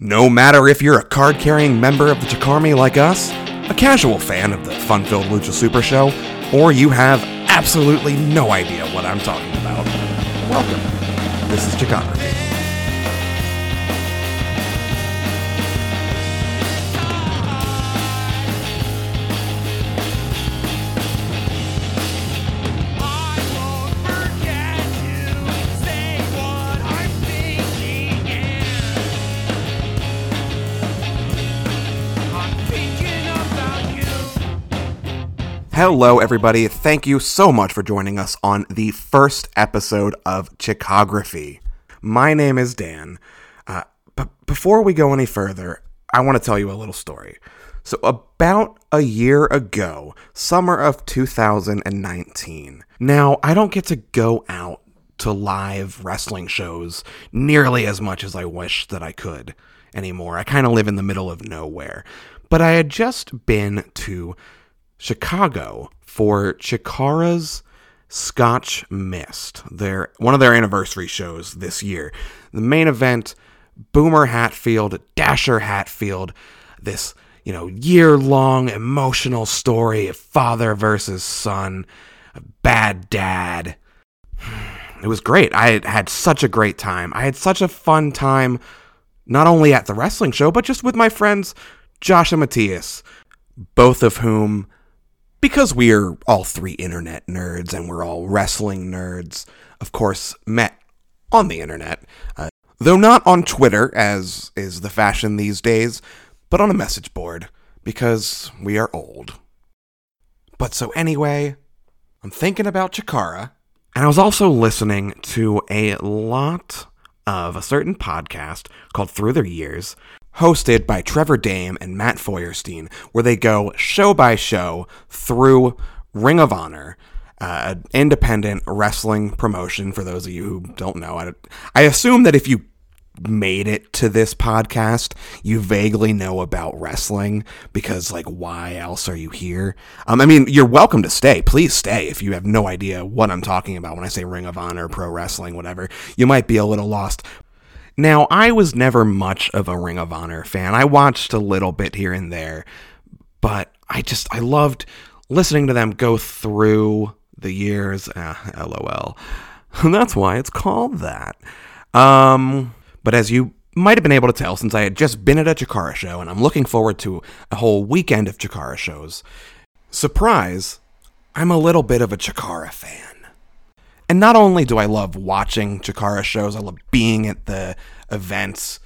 No matter if you're a card carrying member of the Chakarmy like us, a casual fan of the fun filled Lucha Super Show, or you have absolutely no idea what I'm talking about, welcome. This is Chikography. Hello, everybody. Thank you so much for joining us on the first episode of Chikography. My name is Dan. Uh, b- before we go any further, I want to tell you a little story. So, about a year ago, summer of 2019. Now, I don't get to go out to live wrestling shows nearly as much as I wish that I could anymore. I kind of live in the middle of nowhere. But I had just been to Chicago for Chikara's Scotch Mist, their one of their anniversary shows this year. The main event, Boomer Hatfield, Dasher Hatfield, this, you know, year-long emotional story of father versus son, bad dad. It was great. I had had such a great time. I had such a fun time not only at the wrestling show, but just with my friends Josh and Matthias, both of whom because we are all three internet nerds and we're all wrestling nerds, of course, met on the internet. Uh, though not on Twitter, as is the fashion these days, but on a message board, because we are old. But so anyway, I'm thinking about Chikara, and I was also listening to a lot of a certain podcast called Through the Years, hosted by Trevor Dame and Matt Feuerstein, where they go show by show through Ring of Honor, uh, an independent wrestling promotion. For those of you who don't know, I, I assume that if you made it to this podcast, you vaguely know about wrestling because, like, why else are you here? Um, I mean, you're welcome to stay. Please stay if you have no idea what I'm talking about when I say Ring of Honor, pro wrestling, whatever. You might be a little lost. Now, I was never much of a Ring of Honor fan. I watched a little bit here and there, but I just, I loved listening to them go through the years. Ah, LOL. That's why it's called that. Um, but as you might have been able to tell, since I had just been at a Chikara show and I'm looking forward to a whole weekend of Chikara shows, surprise, I'm a little bit of a Chikara fan. And not only do I love watching Chikara shows, I love being at the events,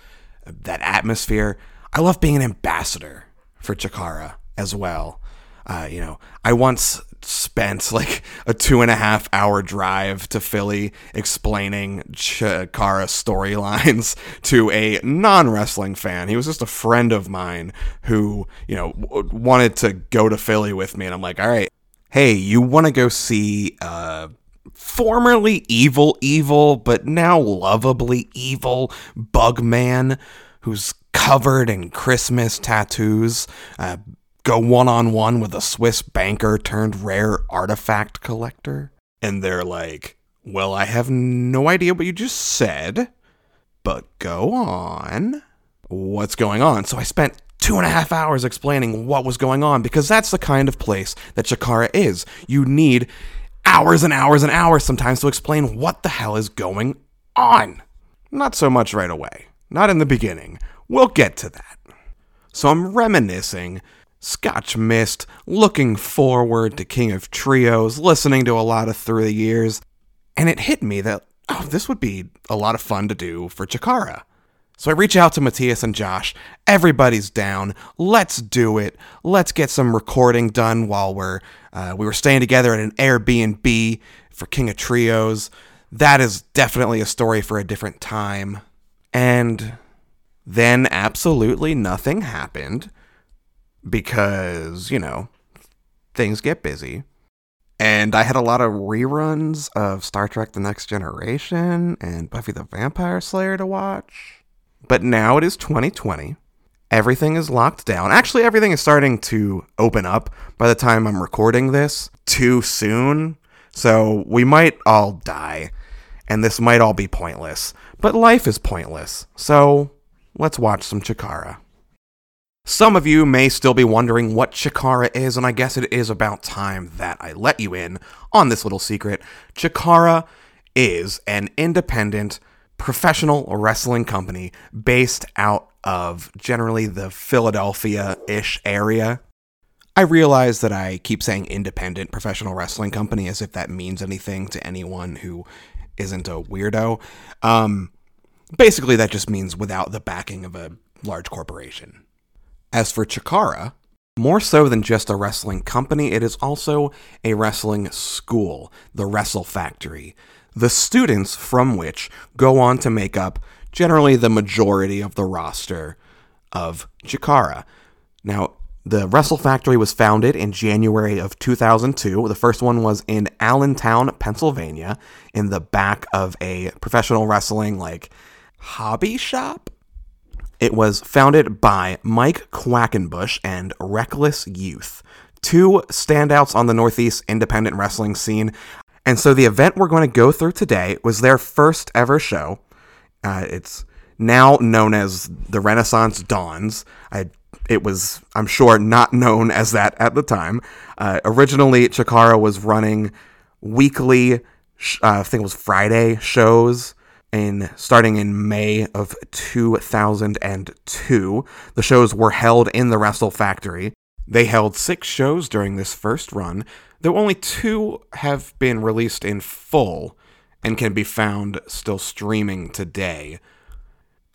that atmosphere. I love being an ambassador for Chikara as well. Uh, you know, I once spent like a two and a half hour drive to Philly explaining Chikara storylines to a non wrestling fan. He was just a friend of mine who, you know, w- wanted to go to Philly with me. And I'm like, all right, hey, you want to go see uh, formerly evil, evil, but now lovably evil Bugman, who's covered in Christmas tattoos, uh, go one on one with a Swiss banker turned rare artifact collector? And they're like, well, I have no idea what you just said, but go on. What's going on? So I spent two and a half hours explaining what was going on because that's the kind of place that Chikara is. You need hours and hours and hours sometimes to explain what the hell is going on. Not so much right away. Not in the beginning. We'll get to that. So I'm reminiscing, Scotch Mist, looking forward to King of Trios, listening to a lot of Through the Years, and it hit me that, oh, this would be a lot of fun to do for Chikara. So I reach out to Matthias and Josh. Everybody's down. Let's do it. Let's get some recording done while we're uh, we were staying together at an Airbnb for King of Trios. That is definitely a story for a different time. And then absolutely nothing happened because, you know, things get busy. And I had a lot of reruns of Star Trek The Next Generation and Buffy the Vampire Slayer to watch. But now it is 2020. Everything is locked down. Actually, everything is starting to open up by the time I'm recording this too soon. So we might all die, and this might all be pointless. But life is pointless. So let's watch some Chikara. Some of you may still be wondering what Chikara is, and I guess it is about time that I let you in on this little secret. Chikara is an independent professional wrestling company based out of generally the Philadelphia ish area. I realize that I keep saying independent professional wrestling company as if that means anything to anyone who isn't a weirdo. Um, basically, that just means without the backing of a large corporation. As for Chikara, more so than just a wrestling company, it is also a wrestling school, the Wrestle Factory, the students from which go on to make up generally the majority of the roster of Chikara. Now, the Wrestle Factory was founded in January of 2002. The first one was in Allentown, Pennsylvania, in the back of a professional wrestling like hobby shop. It was founded by Mike Quackenbush and Reckless Youth, two standouts on the Northeast independent wrestling scene. And so the event we're going to go through today was their first ever show. Uh, it's now known as the Renaissance Dawns. I, it was, I'm sure, not known as that at the time. Uh, originally, Chikara was running weekly, uh, I think it was Friday shows in starting in May of 2002. The shows were held in the Wrestle Factory. They held six shows during this first run, though only two have been released in full and can be found still streaming today.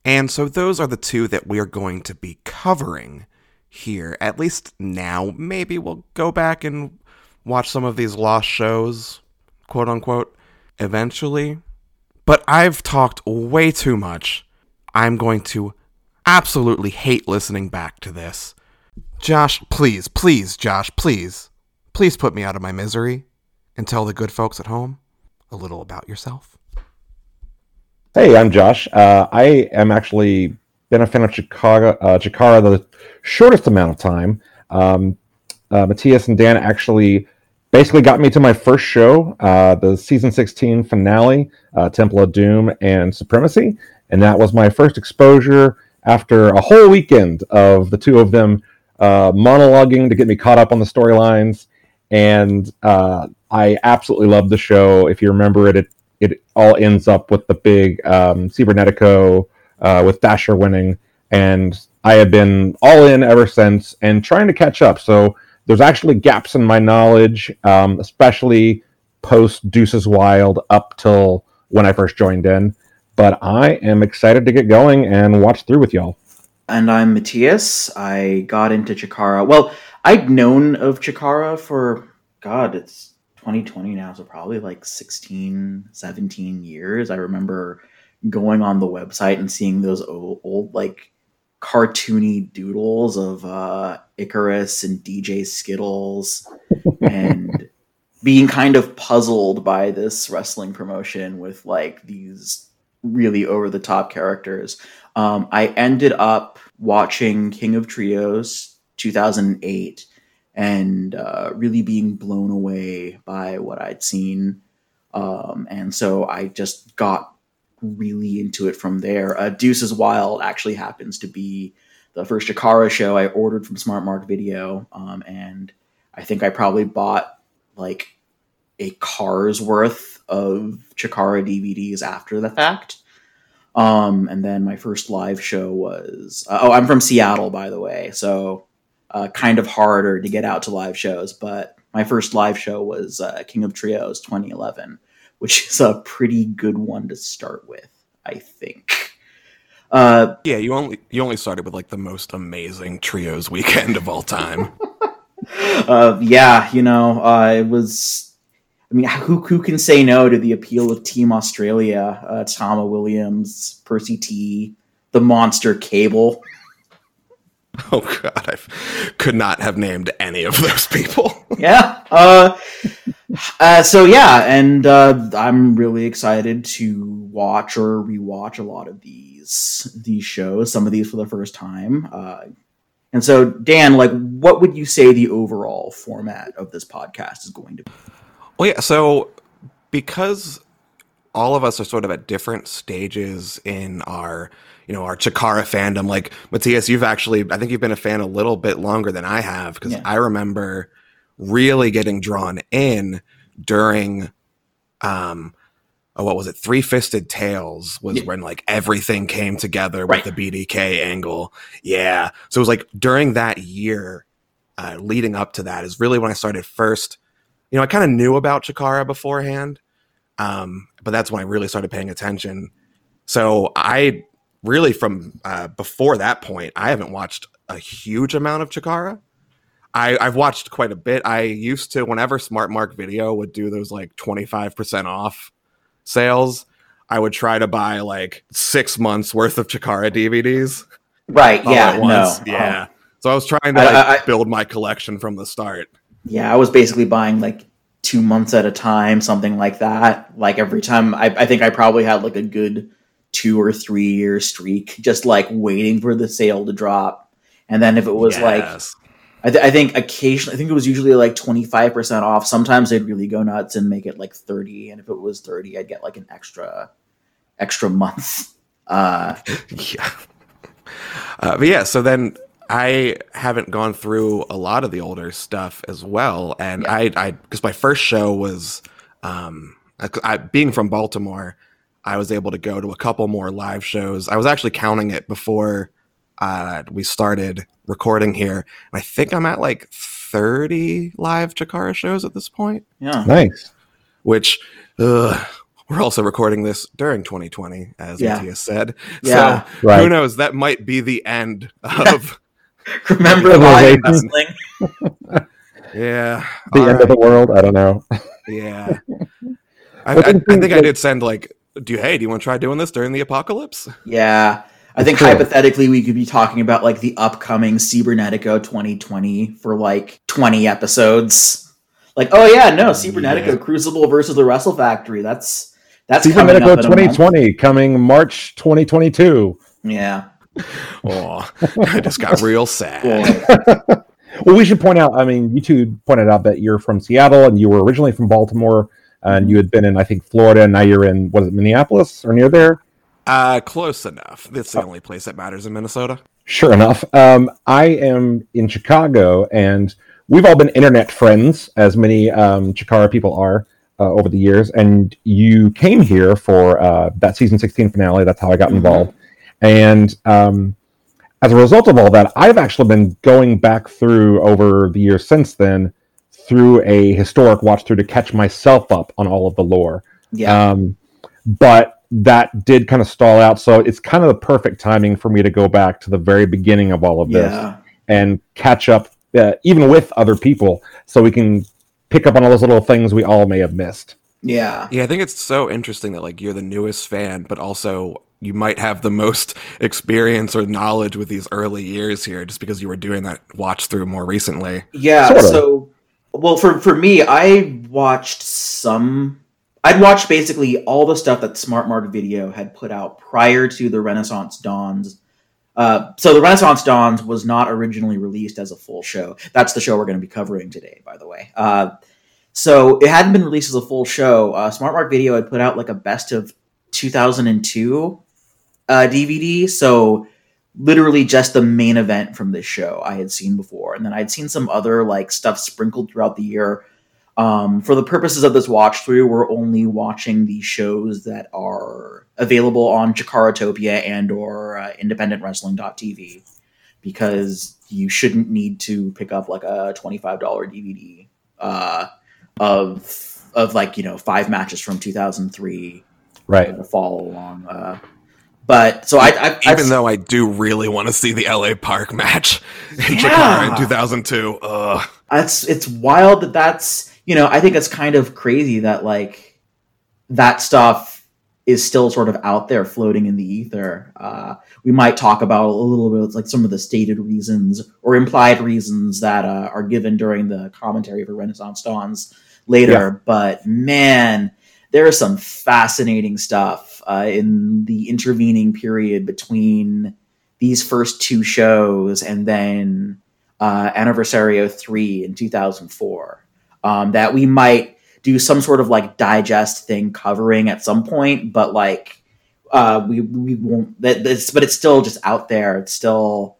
And so those are the two that we are going to be covering here, at least now. Maybe we'll go back and watch some of these lost shows, quote unquote, eventually. But I've talked way too much. I'm going to absolutely hate listening back to this. Josh, please, please, Josh, please, please put me out of my misery and tell the good folks at home a little about yourself. Hey, I'm Josh. Uh, I am actually been a fan of Chicago, uh, Chikara the shortest amount of time. Um, uh, Matthias and Dan actually basically got me to my first show, uh, the season 16 finale, uh, Temple of Doom and Supremacy, and that was my first exposure after a whole weekend of the two of them uh, monologuing to get me caught up on the storylines. And uh, I absolutely loved the show. If you remember it, it it all ends up with the big um, Cibernetico uh, with Dasher winning, and I have been all in ever since and trying to catch up. So there's actually gaps in my knowledge, um, especially post Deuces Wild up till when I first joined in. But I am excited to get going and watch through with y'all. and I'm Matthias. I got into Chikara. Well, I'd known of Chikara for God, it's 2020 now, so probably like 16, 17 years. I remember going on the website and seeing those old, old like cartoony doodles of uh, Icarus and DJ Skittles and being kind of puzzled by this wrestling promotion with like these really over the top characters. Um, I ended up watching King of Trios 2008 and uh, really being blown away by what I'd seen. Um, and so I just got really into it from there. Uh, Deuces Wild actually happens to be the first Chikara show I ordered from Smart Mark Video. Um, and I think I probably bought like a car's worth of Chikara DVDs after the fact. Um, and then my first live show was uh, oh, I'm from Seattle, by the way, so uh, kind of harder to get out to live shows. But my first live show was uh, King of Trios 2011, which is a pretty good one to start with, I think. Uh, Yeah, you only you only started with like the most amazing trios weekend of all time. uh, yeah, you know, uh, it was. I mean, who who can say no to the appeal of Team Australia? Uh, Tama Williams, Percy T, the monster Cable. oh god, I could not have named any of those people. yeah. Uh, uh, so yeah, and uh, I'm really excited to watch or rewatch a lot of these these shows. Some of these for the first time. Uh, and so, Dan, like, what would you say the overall format of this podcast is going to be? Well, yeah. So because all of us are sort of at different stages in our you know, our Chikara fandom. Like Matthias, you've actually, I think you've been a fan a little bit longer than I have because Yeah. I remember really getting drawn in during, um, oh, what was it? Three Fisted Tales was Yeah. when like everything came together Right. with the BDK angle. Yeah. So it was like during that year, uh, leading up to that is really when I started first. You know, I kind of knew about Chikara beforehand, um, but that's when I really started paying attention. So I really, from uh, before that point, I haven't watched a huge amount of Chikara. I, I've watched quite a bit. I used to, whenever Smart Mark Video would do those like 25% off sales, I would try to buy like six months worth of Chikara DVDs. Right. yeah. No. Yeah. Oh. So I was trying to like, I- I- build my collection from the start. yeah. I was basically buying like two months at a time, something like that. Like every time, I, I think I probably had like a good two or three year streak, just like waiting for the sale to drop. And then if it was like Yes. I, th- I think occasionally, I think it was usually like 25% off. Sometimes they'd really go nuts and make it like 30. And if it was 30, I'd get like an extra, extra month. Uh, yeah. Uh, but yeah, so then I haven't gone through a lot of the older stuff as well, and Yeah. I, I, because my first show was, um, I, I- being from Baltimore, I was able to go to a couple more live shows. I was actually counting it before uh, we started recording here, and I think I'm at like 30 live Chikara shows at this point yeah. Nice. which uh, we're also recording this during 2020, as Yeah. Matthias said. Yeah. So Right. who knows? That might be the end of. Remember Civilization. live wrestling? yeah. The all end of the world. I don't know. Yeah. I, I, I think I did send like, do you, hey, do you want to try doing this during the apocalypse? Yeah. I think Sure. hypothetically we could be talking about like the upcoming Cibernetico 2020 for like 20 episodes. Like, oh yeah, no, oh, Cibernetico Yeah. Crucible versus the Wrestle Factory. That's that's coming Cibernetico up in a month. 2020 coming March 2022. Yeah. Oh, I just got real sad. Boy. Well, we should point out. I mean, you two pointed out that you're from Seattle and you were originally from Baltimore, and you had been in, I think, Florida, and now you're in was it Minneapolis or near there? Uh, close enough. That's the only place that matters in Minnesota. Sure enough. Um, I am in Chicago, and we've all been internet friends, as many um, Chikara people are uh, over the years. And you came here for uh, that season 16 finale. That's how I got Mhm. involved. And um, as a result of all that, I've actually been going back through over the years since then through a historic watch through to catch myself up on all of the lore. Yeah. Um, but that did kind of stall out. So it's kind of the perfect timing for me to go back to the very beginning of all of this yeah. and catch up, uh, even with other people, so we can pick up on all those little things we all may have missed. Yeah. Yeah, I think it's so interesting that like you're the newest fan, but also you might have the most experience or knowledge with these early years here, just because you were doing that watch through more recently. Yeah, Sorta. so well for for me, I watched some I'd watched basically all the stuff that Smart Mark Video had put out prior to the Renaissance Dawns. Uh, so the Renaissance Dawns was not originally released as a full show. That's the show we're going to be covering today, by the way. Uh, so it hadn't been released as a full show. Uh, Smart Mark Video had put out like a best of 2002 uh, DVD. So literally just the main event from this show I had seen before, and then I'd seen some other like stuff sprinkled throughout the year. Um, for the purposes of this watch through, we're only watching the shows that are available on Chikaratopia and or uh, IndependentWrestling.tv because you shouldn't need to pick up like a twenty-five dollar DVD uh, of of like you know five matches from two thousand three Right. to follow along. Uh, but so I, I Even though I do really want to see the LA Park match in Yeah. Chikara in 2002. Ugh. it's it's wild that that's you know I think it's kind of crazy that like that stuff is still sort of out there floating in the ether. Uh, we might talk about a little bit like some of the stated reasons or implied reasons that uh, are given during the commentary for Renaissance Dawns later. Yeah. But man, there is some fascinating stuff uh, in the intervening period between these first two shows and then uh, Aniversario 3 in 2004 um, that we might do some sort of like digest thing covering at some point, but like uh, we we won't. That that's, but it's still just out there. It's still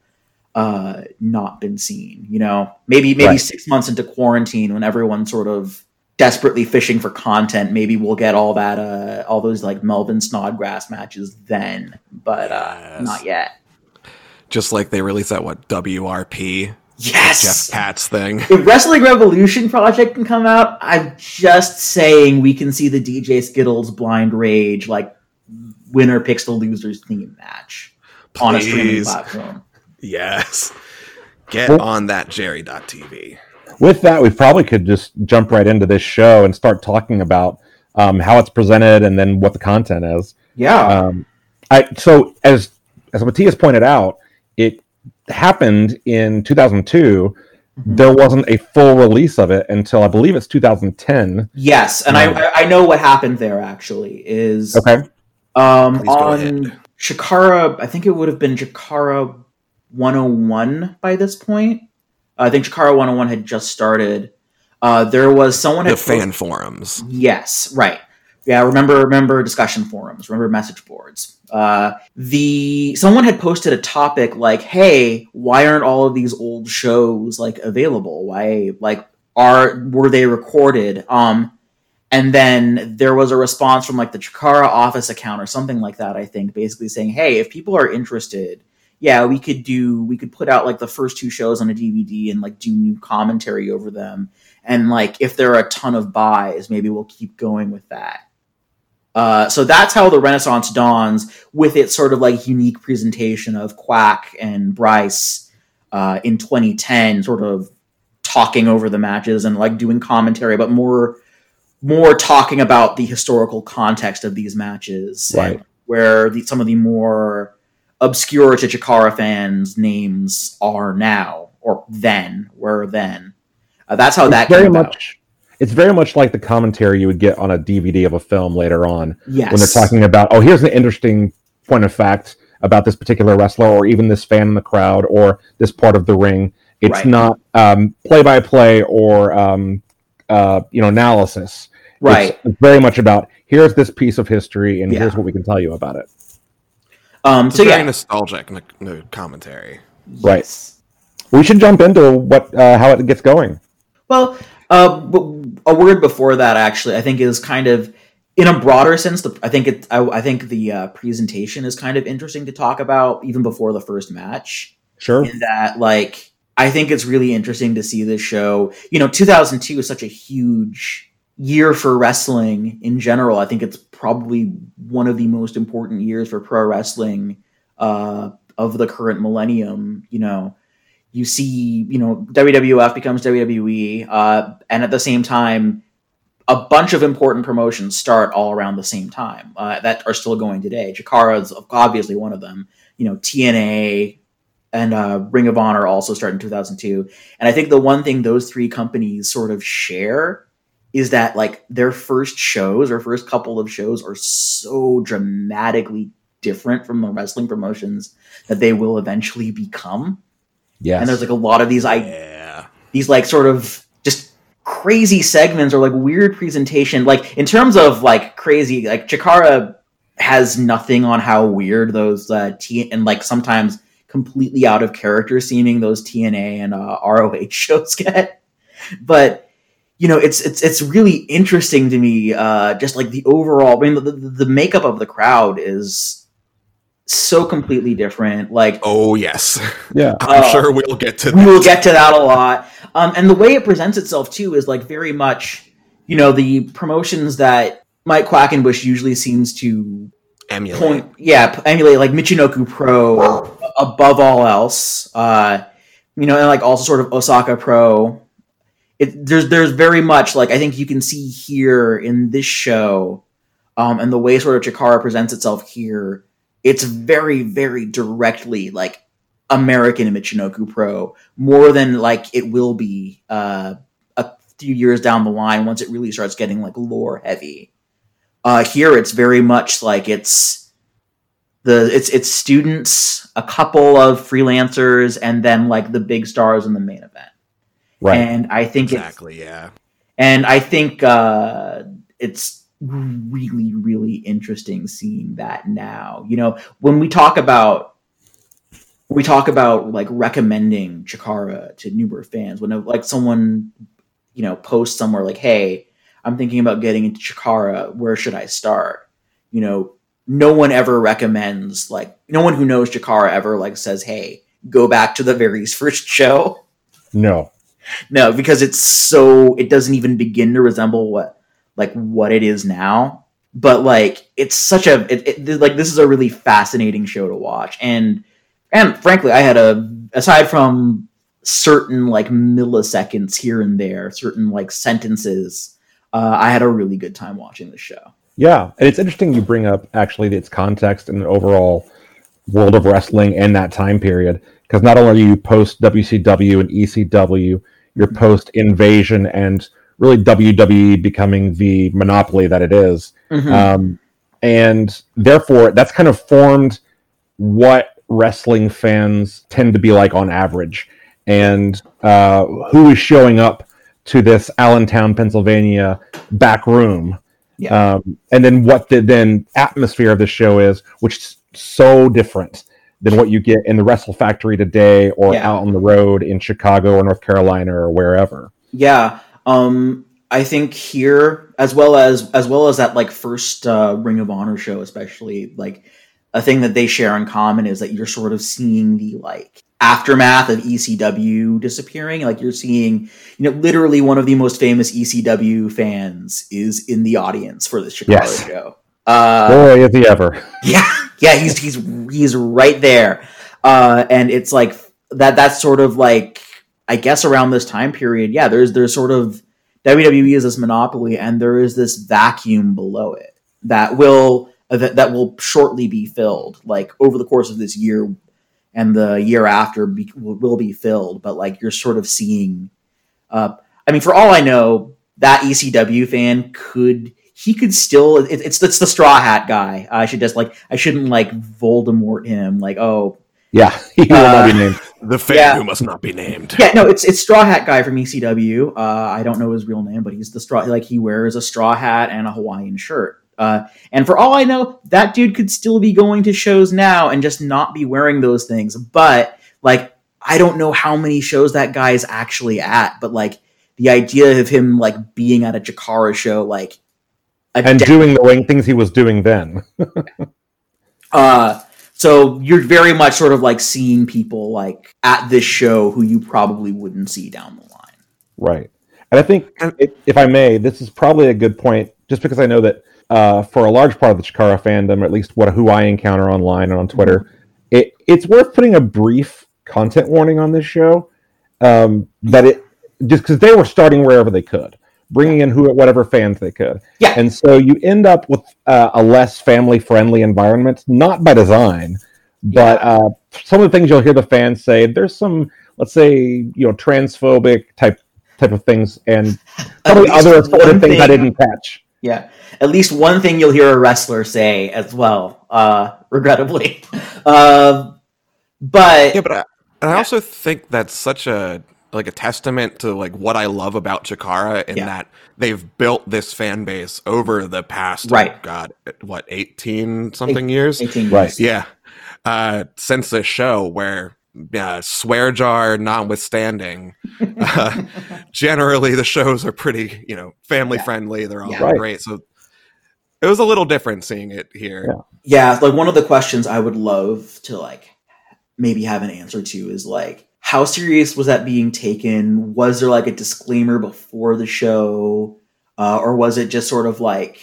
uh, not been seen. You know, maybe maybe Right. six months into quarantine, when everyone's sort of desperately fishing for content, maybe we'll get all that uh, all those like Melvin Snodgrass matches then. But uh, Yes. not yet. Just like they released that what WRP Yes. Jeff Katz thing. If Wrestling Revolution project can come out, I'm just saying we can see the DJ Skittles Blind Rage like winner picks the loser's theme match on a streaming platform. Yes. Get Well- on that Jerry.tv. With that, we probably could just jump right into this show and start talking about um, how it's presented and then what the content is. Yeah. Um, I so as as Matthias pointed out, it happened in 2002. Mhm. There wasn't a full release of it until I believe it's 2010. yes, and I I I know what happened there actually is Okay. um Please on ahead. Chikara, I think it would have been Chikara 101 by this point. I think Chikara 101 had just started. Uh, there was someone The had fan forums. Yes, right. Yeah, remember remember discussion forums, remember message boards. Uh, the someone had posted a topic like, "Hey, why aren't all of these old shows like available? Why like are were they recorded?" Um, and then there was a response from like the Chikara office account or something like that. I think basically saying, "Hey, if people are interested." Yeah, we could do. We could put out like the first two shows on a DVD and like do new commentary over them and like if there are a ton of buys maybe we'll keep going with that uh, so that's how the renaissance dawns with its sort of like unique presentation of quack and bryce uh, in 2010 sort of talking over the matches and like doing commentary but more more talking about the historical context of these matches Right. where the, some of the more obscure to Chikara fans names are now or then were then uh, that's how that it's very came about. much. It's very much like the commentary you would get on a DVD of a film later on Yes. when they're talking about, oh, here's an interesting point of fact about this particular wrestler, or even this fan in the crowd, or this part of the ring. It's Right. not um, play-by-play or um, uh, you know analysis. Right. It's, it's very much about here's this piece of history, and Yeah. here's what we can tell you about it. Um, It's so very yeah, nostalgic n- n- commentary. Right. Yes. We should jump into what uh, how it gets going. Well, uh, w- a word before that actually, I think is kind of in a broader sense. The, I think it. I, I think the uh, presentation is kind of interesting to talk about even before the first match. Sure. in that like I think it's really interesting to see this show. You know, 2002 is such a huge year for wrestling in general. I think it's probably one of the most important years for pro wrestling uh, of the current millennium. You know, you see, you know, WWF becomes WWE, uh, and at the same time, a bunch of important promotions start all around the same time uh, that are still going today. Chikara is obviously one of them. You know, TNA and uh, Ring of Honor also started in 2002. And I think the one thing those three companies sort of share is that like their first shows or first couple of shows are so dramatically different from the wrestling promotions that they will eventually become. Yes. And there's like a lot of these I Yeah. these like sort of just crazy segments or like weird presentation like in terms of like crazy like chikara has nothing on how weird those uh t and like sometimes completely out of character seeming those tna and uh roh shows get but you know it's it's it's really interesting to me uh just like the overall i mean the, the, the makeup of the crowd is so completely different like Oh yes. yeah. I'm Uh, sure we'll get to we that. will get to that a lot. Um, and the way it presents itself too is like very much, you know, the promotions that Mike Quackenbush usually seems to Emulate. point, yeah, emulate like Michinoku Pro above all else. Uh, you know, and like also sort of Osaka Pro. It, there's there's very much like I think you can see here in this show, um, and the way sort of Chikara presents itself here. It's very very directly like American in Michinoku Pro more than like it will be uh, a few years down the line once it really starts getting like lore heavy. Uh, here it's very much like it's the it's it's students, a couple of freelancers, and then like the big stars in the main event. Right. And I think it's Exactly. Yeah. and I think uh, it's really, really interesting seeing that now. You know, when we talk about we talk about like recommending Chikara to newer fans, when like someone, you know, posts somewhere like, "Hey, I'm thinking about getting into Chikara. Where should I start?" You know, no one ever recommends like no one who knows Chikara ever like says, "Hey, go back to the very first show." No. No, because it's so it doesn't even begin to resemble what like what it is now. But like it's such a it, it, like this is a really fascinating show to watch, and and frankly, I had a aside from certain like milliseconds here and there, certain like sentences, uh, I had a really good time watching the show. Yeah, and it's interesting you bring up actually its context and the overall world of wrestling and that time period because not only are you post WCW and ECW, you're post Invasion and really WWE becoming the monopoly that it is. Um, and therefore, that's kind of formed what wrestling fans tend to be like on average, and uh, who is showing up to this Allentown, Pennsylvania back room. Yeah. Um, and then what the then atmosphere of the show is, which is so different than what you get in the Wrestle Factory today or Yeah. out on the road in Chicago or North Carolina or wherever. Yeah, um, I think here as well as as well as that like first uh, Ring of Honor show, especially like a thing that they share in common is that you're sort of seeing the like aftermath of ECW disappearing. Like you're seeing, you know, literally one of the most famous ECW fans is in the audience for this Chikara Yes. show. Uh, Boy, is he ever. yeah, yeah, he's he's he's right there, uh, and it's like that. That's sort of like I guess around this time period. Yeah, there's there's sort of WWE is this monopoly, and there is this vacuum below it that will that, that will shortly be filled. Like over the course of this year and the year after be, will, will be filled. But like you're sort of seeing. Uh, I mean, for all I know, that ECW fan could he could still it, it's it's the straw hat guy. I should just like I shouldn't like Voldemort him like oh Yeah, he will not be Uh, named. The fan Yeah. who must not be named. yeah no it's it's straw hat guy from ECW. Uh, I don't know his real name, but he's the straw like he wears a straw hat and a Hawaiian shirt. Uh, and for all I know, that dude could still be going to shows now and just not be wearing those things. But like I don't know how many shows that guy is actually at, but like the idea of him like being at a Chikara show like a And de- doing the way- things he was doing then. Uh, so you're very much sort of like seeing people like at this show who you probably wouldn't see down the line. Right. And I think, if, if I may, this is probably a good point, just because I know that uh, for a large part of the Chikara fandom, or at least what who I encounter online and on Twitter, it, it's worth putting a brief content warning on this show. Um, that it just because they were starting wherever they could, bringing in who whatever fans they could, Yeah. and so you end up with uh, a less family friendly environment, not by design, but uh, some of the things you'll hear the fans say. There's some, let's say, you know, transphobic type type of things, and probably other one assorted things I didn't catch. Yeah, at least one thing you'll hear a wrestler say as well. Uh, regrettably, uh, but Yeah, but I, and I also think that's such a like a testament to like what I love about Chikara in Yeah. that they've built this fan base over the past oh, Right. God, what eighteen something years? 18 Right. years. Yeah, uh, since this show where. Uh, swear jar notwithstanding, uh, generally the shows are pretty, you know, family Yeah. friendly. They're all Yeah. Right. great. So it was a little different seeing it here. Yeah. Yeah, like one of the questions I would love to like maybe have an answer to is like how serious was that being taken? Was there like a disclaimer before the show, uh, or was it just sort of like?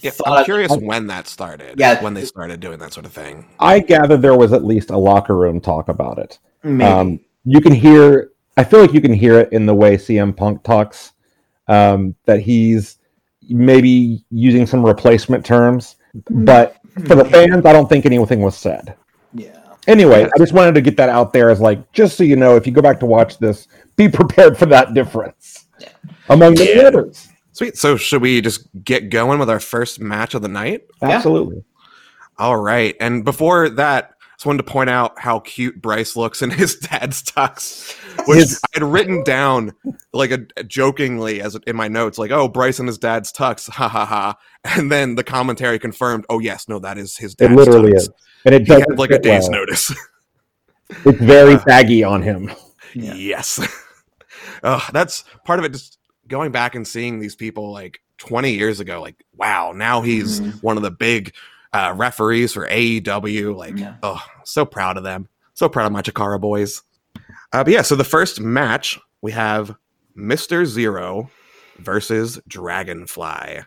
Yeah, thought- I'm curious when that started. Yeah. when they started doing that sort of thing. I gather there was at least a locker room talk about it. Maybe. Um, you can hear. I feel like you can hear it in the way CM Punk talks. Um, that he's maybe using some replacement terms, but for the fans, I don't think anything was said. Yeah. Anyway, I just wanted to get that out there as like, just so you know, if you go back to watch this, be prepared for that difference Yeah. among the Yeah. others. Sweet. So should we just get going with our first match of the night? Yeah. Absolutely. All right. And before that, I just just wanted to point out how cute Bryce looks in his dad's tux, which His- I had written down like a, jokingly as in my notes, like, "Oh, Bryce and his dad's tux, ha ha ha," and then the commentary confirmed, "Oh yes, no, that is his It dad's literally tux. is, and it He does had like a day's notice. It's very Uh, saggy on him. Yeah. Yes. Ugh, that's part of it. Just going back and seeing these people like 20 years ago, like, wow, now he's Mhm. one of the big uh, referees for AEW. Like, Yeah. oh, so proud of them. So proud of my Chikara boys. Uh, but yeah, so the first match we have Mr. Zero versus Dragonfly.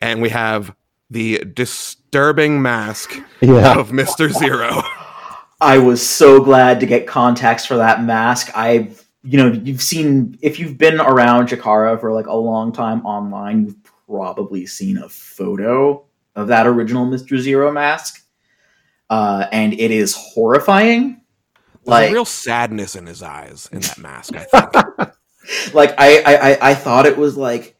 And we have the disturbing mask Yeah, of Mr. Zero. I was so glad to get context for that mask. I've, you know, you've seen if you've been around Chikara for like a long time online, you've probably seen a photo of that original Mister Zero mask, uh, and it is horrifying. There's Like, a real sadness in his eyes in that mask, I think. like I, I, I, I thought it was like,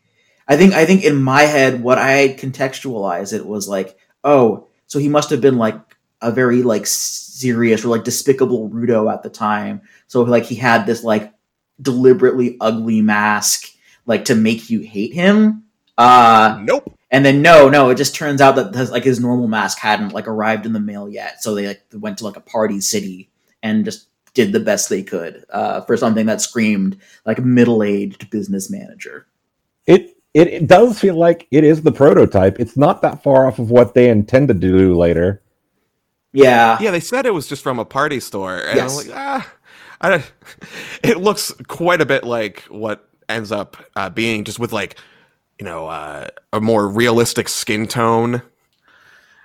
I think, I think in my head, what I contextualized it was like, oh, so he must have been like a very like serious or like despicable Rudo at the time. So like he had this like deliberately ugly mask, like to make you hate him. Uh, nope. and then no, no, it just turns out that his, like his normal mask hadn't like arrived in the mail yet. So they like went to like a party city and just did the best they could uh, for something that screamed like middle aged business manager. it, it it does feel like it is the prototype. It's not that far off of what they intended to do later. Yeah, Yeah, they said it was just from a party store, and Yes. I'm like, ah, I don't, it looks quite a bit like what ends up uh, being just with like, you know, uh, a more realistic skin tone.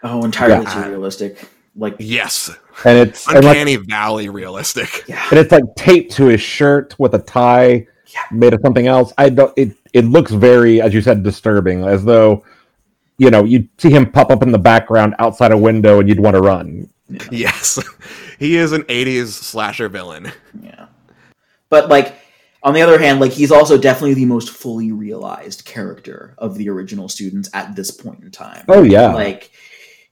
Oh, entirely Yeah. too realistic. Like, Yes, And it's and, like, uncanny valley realistic. yeah, and it's like taped to his shirt with a tie Yeah. made of something else. I don't. It it looks very, as you said, disturbing. As though, you know, you'd see him pop up in the background outside a window, and you'd want to run. Yes, he is an '80s slasher villain. yeah. But like, on the other hand, like he's also definitely the most fully realized character of the original students at this point in time. Oh yeah, like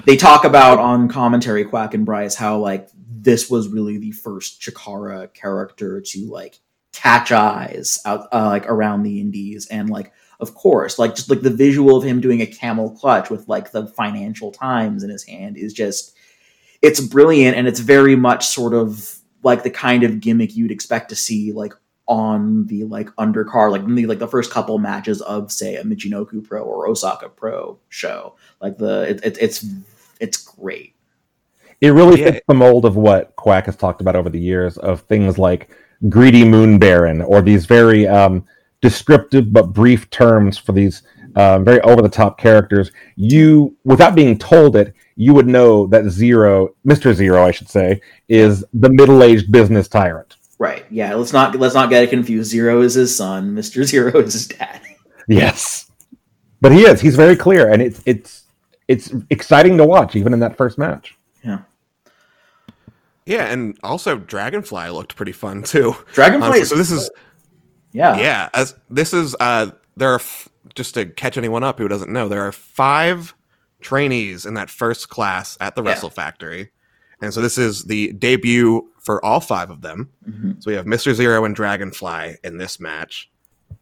they talk about on commentary quack and bryce how like this was really the first chikara character to like catch eyes out uh, like around the indies and like of course like just like the visual of him doing a camel clutch with like the financial times in his hand is just it's brilliant and it's very much sort of like the kind of gimmick you'd expect to see like on the like undercard like the like the first couple matches of say a Michinoku Pro or Osaka Pro show like the it, it, it's it's great it really Yeah. fits the mold of what Quack has talked about over the years of things like greedy moon baron or these very um, descriptive but brief terms for these um, very over the top characters. You, without being told it, you would know that Zero, Mister Zero, I should say, is the middle aged business tyrant. right yeah let's not let's not get it confused Zero is his son Mr. Zero is his dad Yes, but he is. He's very clear, and it's it's it's exciting to watch, even in that first match. Yeah and also Dragonfly looked pretty fun too. Dragonfly Honestly, so this is yeah yeah, as this is uh there are f- just to catch anyone up who doesn't know, there are five trainees in that first class at the Yeah. Wrestle Factory. And so this is the debut for all five of them. Mhm. So we have Mr. Zero and Dragonfly in this match.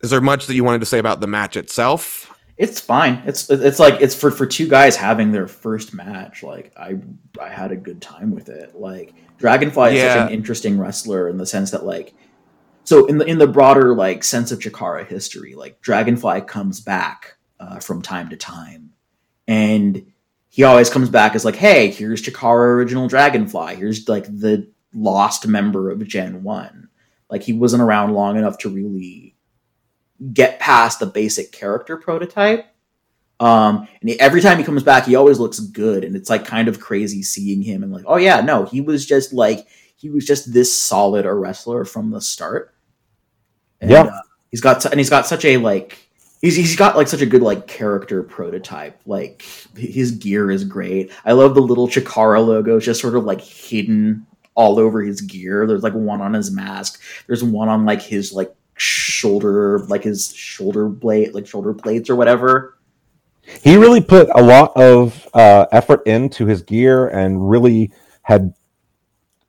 Is there much that you wanted to say about the match itself? it's fine it's it's like it's for for two guys having their first match like i i had a good time with it like dragonfly is Yeah. such an interesting wrestler in the sense that like so in the in the broader like sense of chikara history like dragonfly comes back uh, from time to time and he always comes back as like hey here's chikara original dragonfly here's like the lost member of gen 1 like he wasn't around long enough to really get past the basic character prototype. Um, and he- every time he comes back, he always looks good, and it's like kind of crazy seeing him and like, oh yeah, no, he was just like he was just this solid a wrestler from the start. And, Yeah. uh, he's got and he's got such a like he's he's got like such a good like character prototype. Like his gear is great. I love the little Chikara logo, just sort of like hidden all over his gear. There's like one on his mask. There's one on like his like shoulder, like his shoulder blade, like shoulder plates or whatever. He really put a lot of uh, effort into his gear and really had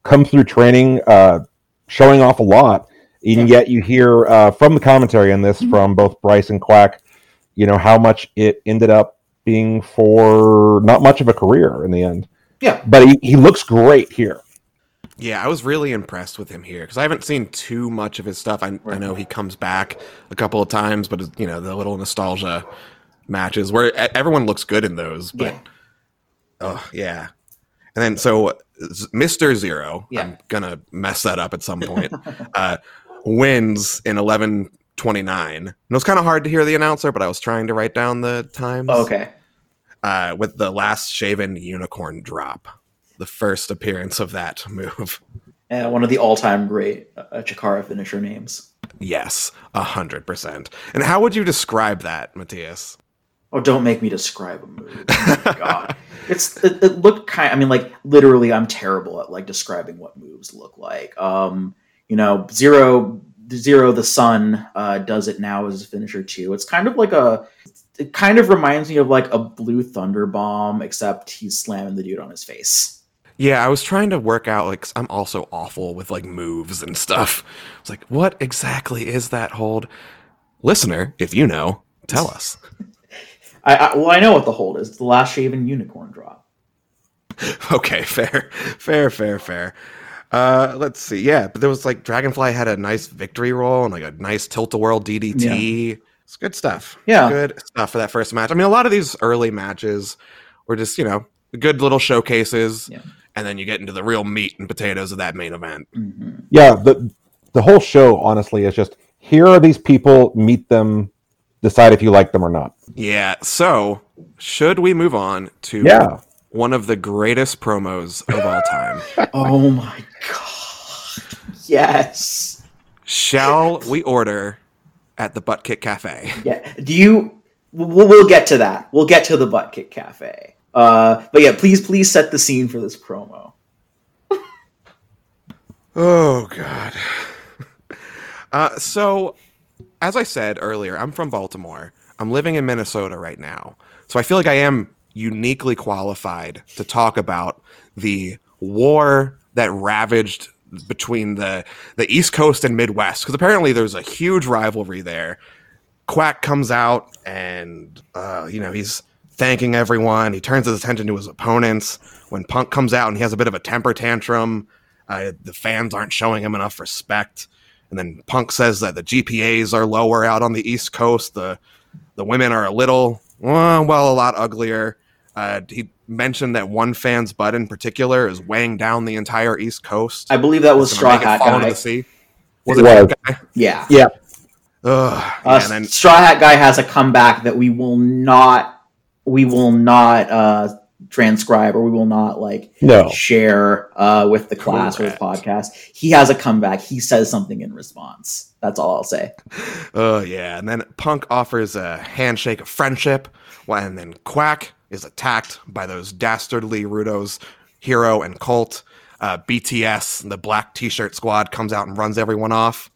come through training, uh, showing off a lot, and yet you hear uh, from the commentary on this from both Bryce and Quack, you know how much it ended up being for not much of a career in the end. Yeah. But he, he looks great here. Yeah, I was really impressed with him here because I haven't seen too much of his stuff. I, I know he comes back a couple of times, but you know the little nostalgia matches where everyone looks good in those. But Yeah. oh yeah, and then so Mister Zero, Yeah. I'm gonna mess that up at some point. uh, wins in eleven twenty nine. It was kind of hard to hear the announcer, but I was trying to write down the times. Okay. uh, with the last shaven unicorn drop, the first appearance of that move. Uh, one of the all-time great uh, Chikara finisher names. Yes, a hundred percent. And how would you describe that, Mathias? Oh, don't make me describe a move. Oh God, it's it, it looked kind. I mean, like literally, I'm terrible at like describing what moves look like. Um, you know, zero zero the sun uh, does it now as a finisher too. It's kind of like a. It kind of reminds me of like a blue thunder bomb, except he's slamming the dude on his face. Yeah, I was trying to work out like I'm also awful with like moves and stuff. I was like, what exactly is that hold? Listener, if you know, tell us. I, I well, I know what the hold is. It's the last shaven unicorn drop. Okay, fair, fair, fair, fair. Uh, let's see. Yeah, but there was like Dragonfly had a nice victory roll and like a nice tilt a whirl DDT. It's good stuff. Yeah. good stuff for that first match. I mean, a lot of these early matches were just you know good little showcases, Yeah. and then you get into the real meat and potatoes of that main event. hmm Yeah, the the whole show honestly is just here are these people, meet them, decide if you like them or not. Yeah. So should we move on to Yeah. one of the greatest promos of all time? Oh my god! Yes. Shall we order at the Butt Kick Cafe? Yeah. Do you? We'll, we'll get to that. We'll get to the Butt Kick Cafe. Uh, but yeah, please, please set the scene for this promo. Oh God. Uh, so, as I said earlier, I'm from Baltimore. I'm living in Minnesota right now, so I feel like I am uniquely qualified to talk about the war that ravaged between the the East Coast and Midwest. Because apparently there's a huge rivalry there. Quack comes out and uh, you know he's thanking everyone. He turns his attention to his opponents. When Punk comes out and he has a bit of a temper tantrum, uh, the fans aren't showing him enough respect. And then Punk says that the GPAs are lower out on the East Coast. The the women are a little well, well a lot uglier. Uh, he mentioned that one fan's butt in particular is weighing down the entire East Coast. I believe that was Straw gonna make it Hat Guy. the sea. Was It it was. guy? Yeah. Yeah. Ugh, Uh, and then Straw Hat Guy has a comeback that we will not, we will not uh, transcribe or we will not like No. share uh, with the class or the podcast. He has a comeback. He says something in response. That's all I'll say. Oh yeah, and then Punk offers a handshake of friendship, well, and then Quack is attacked by those dastardly Rudos, Hero and Colt. Uh, BTS, the black T-shirt squad, comes out and runs everyone off.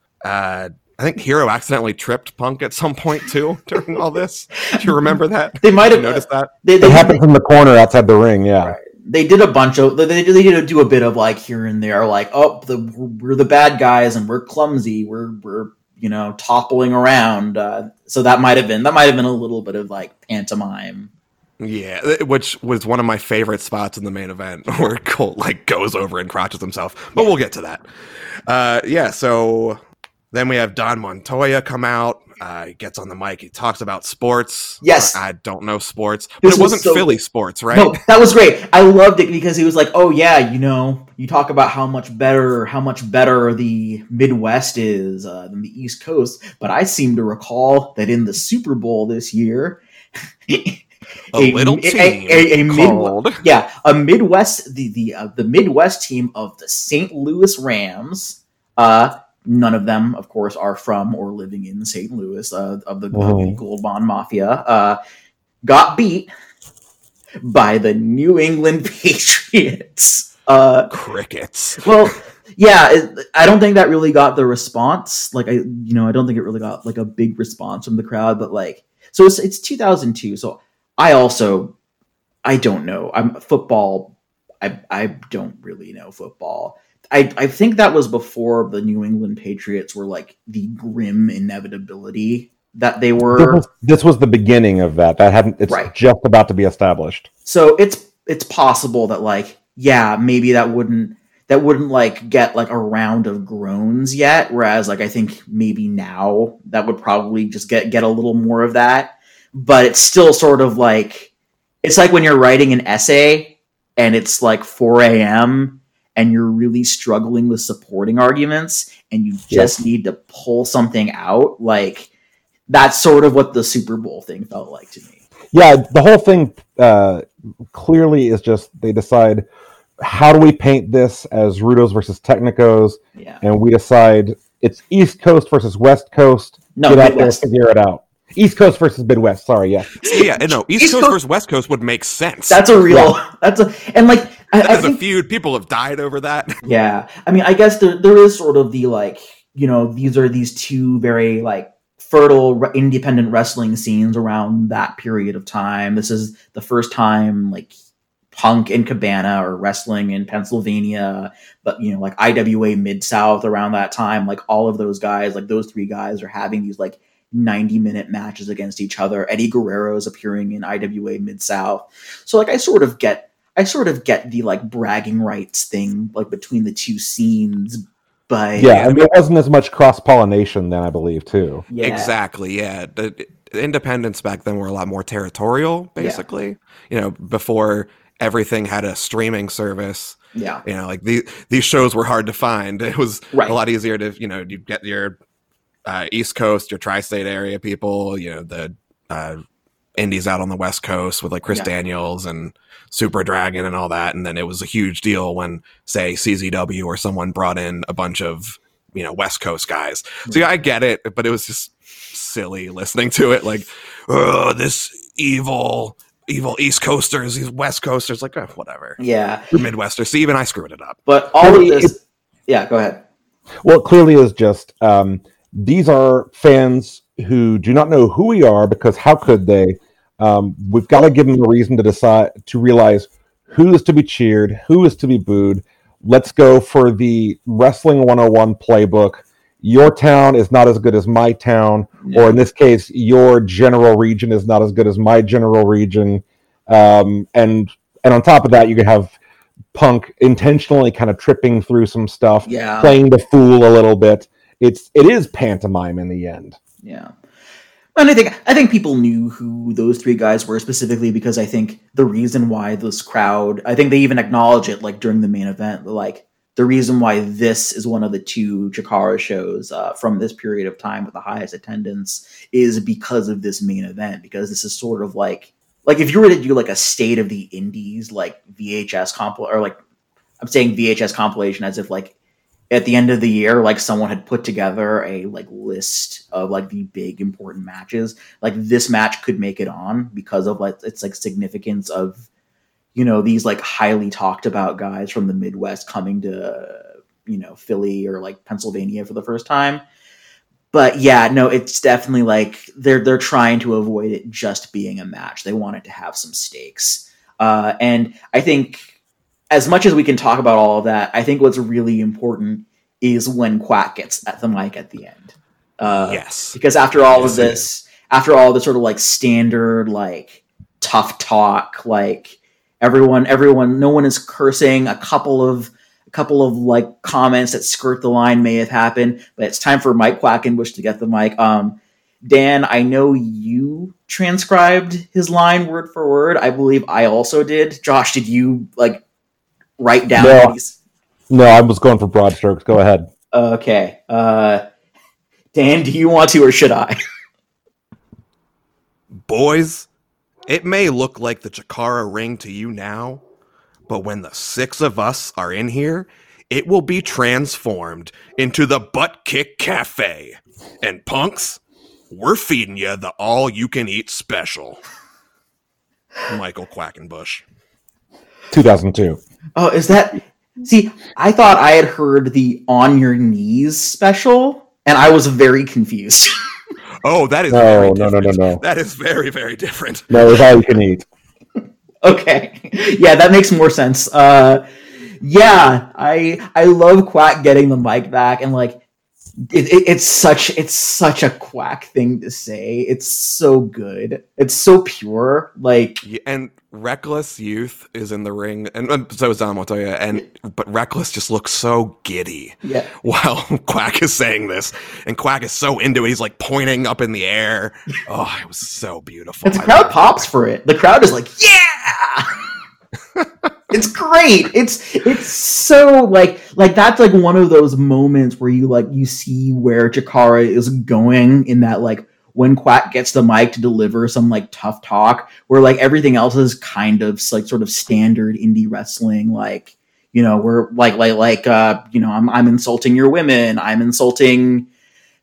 I think Hero accidentally tripped Punk at some point too during all this. Do you remember that? They might have noticed that. They, It they, happens in the corner outside the ring. Yeah. Right. They did a bunch of they, they they did do a bit of like here and there like oh the we're the bad guys and we're clumsy we're we're you know toppling around uh, so that might have been that might have been a little bit of like pantomime Yeah, which was one of my favorite spots in the main event where Colt like goes over and crotches himself. But we'll get to that. Uh, yeah, so then we have Don Montoya come out. Uh, he gets on the mic. He talks about sports. Yes. I don't know sports, but it was wasn't so- Philly sports, right? no that was great I loved it because he was like oh yeah you know you talk about how much better how much better the Midwest is uh, than the East Coast but I seem to recall that in the Super Bowl this year a little team a- a called. yeah, a Midwest the the uh, the Midwest team of the St. Louis Rams. Uh, none of them, of course, are from or living in St. Louis. Uh, of the, of the. Gold Bond Mafia, uh, got beat by the New England Patriots. Uh, Crickets. well, yeah, it, I don't think that really got the response. Like I, you know, I don't think it really got like a big response from the crowd. But like, so it's it's 2002. So I also, I don't know. I'm football. I I don't really know football. I I think that was before the New England Patriots were like the grim inevitability that they This were. was, this was the beginning of that. That hadn't. It's Right. just about to be established. So it's it's possible that like yeah, maybe that wouldn't that wouldn't like get like a round of groans yet. Whereas like I think maybe now that would probably just get get a little more of that. But it's still sort of like it's like when you're writing an essay and it's like 4 a.m. and you're really struggling with supporting arguments and you just need to pull something out. Like that's sort of what the Super Bowl thing felt like to me. Yeah, the whole thing uh, clearly is just they decide how do we paint this as Rudos versus Technicos, Yeah. and we decide it's East Coast versus West Coast. No, Get out there, Midwest. figure it out. East Coast versus Midwest. Sorry, yeah. yeah, no, East, East Coast, Coast- versus West Coast would make sense. That's a real. That's a and like I, that I is a feud. People have died over that. yeah. I mean, I guess there there is sort of the like you know these are these two very like fertile independent wrestling scenes around that period of time. This is the first time like Punk and Cabana are wrestling in Pennsylvania, but you know like IWA Mid South around that time. Like all of those guys, like those three guys, are having these like. 90 minute matches against each other. Eddie Guerrero is appearing in IWA Mid South. So like I sort of get I sort of get the like bragging rights thing like between the two scenes, but Yeah, I mean, it wasn't as much cross pollination then, I believe, too. yeah. Exactly. Yeah. The, the independents back then were a lot more territorial, basically. You know, before everything had a streaming service. Yeah. You know, like these these shows were hard to find. It was Right. a lot easier to you know you get your uh, East Coast, your tri-state area people. You know the uh, indies out on the West Coast with like Chris Yeah. Daniels and Super Dragon and all that. And then it was a huge deal when say CZW or someone brought in a bunch of you know West Coast guys. So yeah, I get it, but it was just silly listening to it. Like, oh, this evil. Evil East Coasters, these West Coasters, like eh, whatever. Yeah. Midwesters. See, even I screwed it up. But all of this Yeah, go ahead. Well, it clearly is just um, these are fans who do not know who we are because how could they? Um, we've got to give them a reason to decide to realize who is to be cheered, who is to be booed. Let's go for the Wrestling 101 playbook. Your town is not as good as my town, or in this case, your general region is not as good as my general region. Um, and and on top of that, you can have Punk intentionally kind of tripping through some stuff Yeah. playing the fool a little bit. It's it is pantomime in the end. Yeah. And I think I think people knew who those three guys were specifically because I think the reason why this crowd I think they even acknowledge it like during the main event like the reason why this is one of the two Chikara shows uh, from this period of time with the highest attendance is because of this main event because this is sort of like like if you were to do like a state of the indies like VHS compil or like I'm saying VHS compilation as if like at the end of the year like someone had put together a like list of like the big important matches like this match could make it on because of like its like significance of you know these like highly talked about guys from the midwest coming to you know philly or like pennsylvania for the first time. But yeah no it's definitely like they're they're trying to avoid it just being a match. They want it to have some stakes. Uh, and i think as much as we can talk about all of that, I think what's really important is when Quack gets at the mic at the end. Uh, yes. Because after all Yes, of this, after all the sort of like standard, like tough talk, like everyone, everyone, no one is cursing. A couple of, a couple of like comments that skirt the line may have happened, but it's time for Mike Quackenbush to get the mic. Um, Dan, I know you transcribed his line word for word. I believe I also did. Josh, did you like write down No. these? No, I was going for broad strokes. Go ahead. Okay. Uh, Dan, do you want to or should I? Boys, it may look like the Chikara ring to you now, but when the six of us are in here, it will be transformed into the Butt Kick Cafe. And punks, we're feeding you the all you can eat special. Michael Quackenbush. 2002. Oh, is that? See, I thought I had heard the on your knees special, and I was very confused. Oh, that is No, very no, no, no, no. That is very, very different. No, it's all you can eat. okay, yeah, that makes more sense. Uh, yeah, I I love Quack getting the mic back and like it, it, it's such it's such a Quack thing to say. It's so good. It's so pure. Like Yeah, and Reckless Youth is in the ring, and, and so is Don Montoya, and but Reckless just looks so giddy yeah, while Quack is saying this, and Quack is so into it. He's like pointing up in the air. Oh, it was so beautiful. and the crowd pops for it. The crowd is like, yeah. it's great. It's it's so like like that's like one of those moments where you like you see where Chikara is going in that like when Quack gets the mic to deliver some like tough talk, where like everything else is kind of like sort of standard indie wrestling, like you know, we're like like like uh, you know, I'm I'm insulting your women, I'm insulting